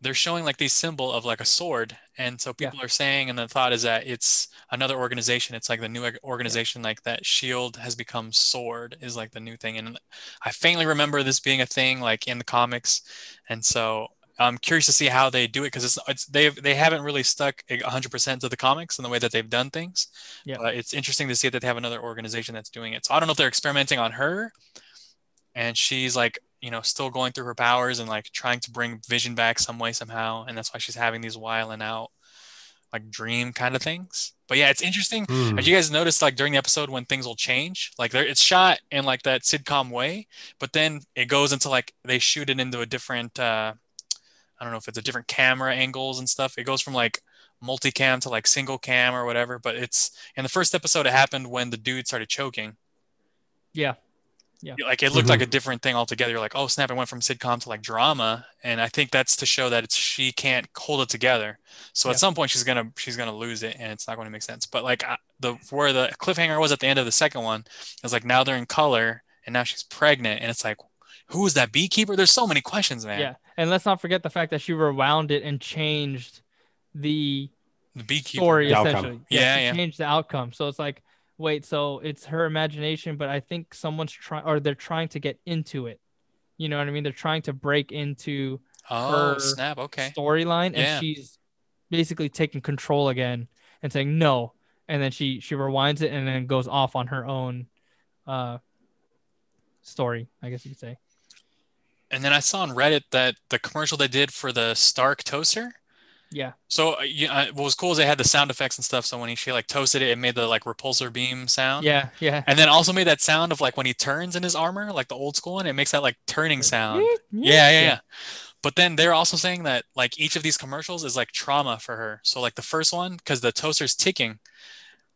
they're showing like these symbol of like a sword, and so Yeah. people are saying, and the thought is that it's another organization. It's like the new organization, like that Shield has become Sword is like the new thing, and I faintly remember this being a thing like in the comics, and so. I'm curious to see how they do it because it's, it's they've they haven't really stuck 100% to the comics and the way that they've done things. Yeah. But it's interesting to see that they have another organization that's doing it. So I don't know if they're experimenting on her and she's like, you know, still going through her powers and like trying to bring Vision back some way somehow, and that's why she's having these wiling out like dream kind of things. But yeah, it's interesting. Have you guys noticed like during the episode when things will change? Like there, it's shot in like that sitcom way, but then it goes into like they shoot it into a different. uh I don't know if it's a different camera angles and stuff. It goes from like multicam to like single cam or whatever. But it's in the first episode. It happened when the dude started choking. Yeah. Yeah like it looked like a mm-hmm. different thing altogether. You're like, oh snap! It went from sitcom to like drama, and I think that's to show that it's she can't hold it together. So Yeah. at some point she's gonna she's gonna lose it, and it's not going to make sense. But like I- the where the cliffhanger was at the end of the second one is like now they're in color, and now she's pregnant, and it's like, who is that beekeeper? There's so many questions, man. Yeah. And let's not forget the fact that she rewound it and changed the the beekeeper. story The outcome. essentially. Yeah, she yeah. changed the outcome. So it's like, wait, so it's her imagination, but I think someone's trying or they're trying to get into it. You know what I mean? They're trying to break into Oh her snap! Okay. storyline and Yeah. she's basically taking control again and saying no. And then she she rewinds it and then goes off on her own uh story, I guess you could say. And then I saw on Reddit that the commercial they did for the Stark toaster. Yeah. So uh, you, uh, what was cool is they had the sound effects and stuff. So when he she like toasted it, it made the like repulsor beam sound. Yeah, yeah. And then also made that sound of like when he turns in his armor, like the old school one. It makes that like turning sound. Yeah, yeah, Yeah. yeah. But then they're also saying that like each of these commercials is like trauma for her. So like the first one, because the toaster's ticking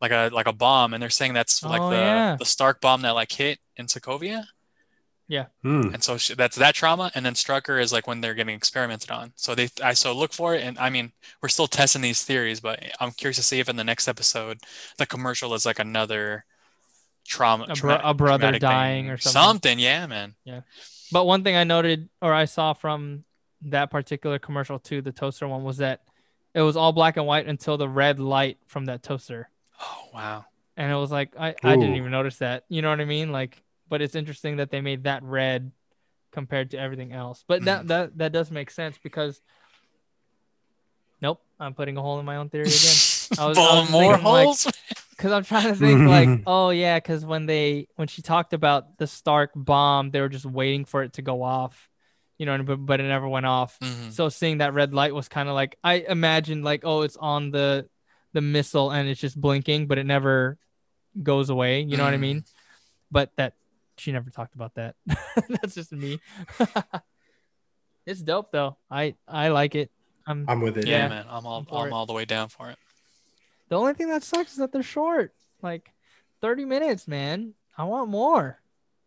like a like a bomb, and they're saying that's like Oh, the yeah. the Stark bomb that like hit in Sokovia. Hmm. And so she, that's that trauma, and then Strucker is like when they're getting experimented on. So they, I so look for it, and I mean, we're still testing these theories, but I'm curious to see if in the next episode the commercial is like another trauma, A bro- a brother dying thing. or something. Something, yeah, man. Yeah. But one thing I noted or I saw from that particular commercial too, the toaster one, was that it was all black and white until the red light from that toaster. Oh wow. And it was like I, I didn't even notice that. You know what I mean? Like but it's interesting that they made that red compared to everything else. But that that that does make sense because Nope, I'm putting a hole in my own theory again. I was- I Full was more thinking, like, holes. because I'm trying to think like, oh yeah, because when they when she talked about the Stark bomb, they were just waiting for it to go off, you know, but but it never went off. Mhm. So seeing that red light was kind of like I imagined like, oh, it's on the the missile and it's just blinking, but it never goes away. You know what I Mm. mean? But that she never talked about that. That's just me. it's dope though. I I like it. I'm I'm with it. Yeah, Yeah. man. I'm all I'm I'm all the way down for it. The only thing that sucks is that they're short. Like 30 minutes, man. I want more.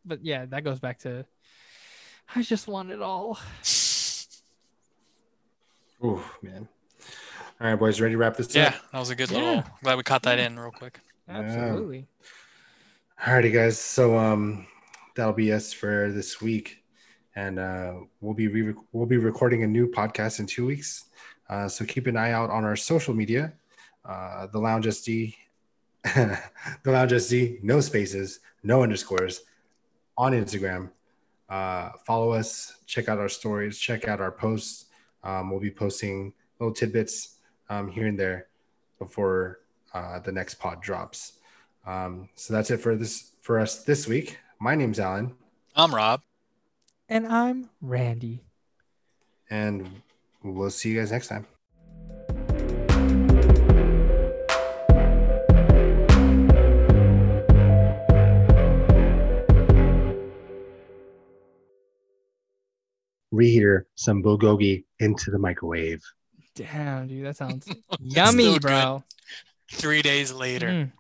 But yeah, that goes back to I just want it all. Ooh, man. All right, boys, ready to wrap this Yeah, up? Yeah, that was a good Yeah. little. Glad we caught that in real quick. Yeah. All righty, guys. So um, that'll be us for this week, and uh, we'll be re- we'll be recording a new podcast in two weeks. Uh, so keep an eye out on our social media. Uh, the Lounge SD, the Lounge SD, no spaces, no underscores, on Instagram. Uh, follow us. Check out our stories. Check out our posts. Um, we'll be posting little tidbits um, here and there before uh, the next pod drops. Um, so that's it for this for us this week. My name's Alan, I'm Rob. And I'm Randy. and we'll see you guys next time. Reheater some bulgogi into the microwave. Damn, dude, that sounds yummy, Still good. bro. Three days later. Mm.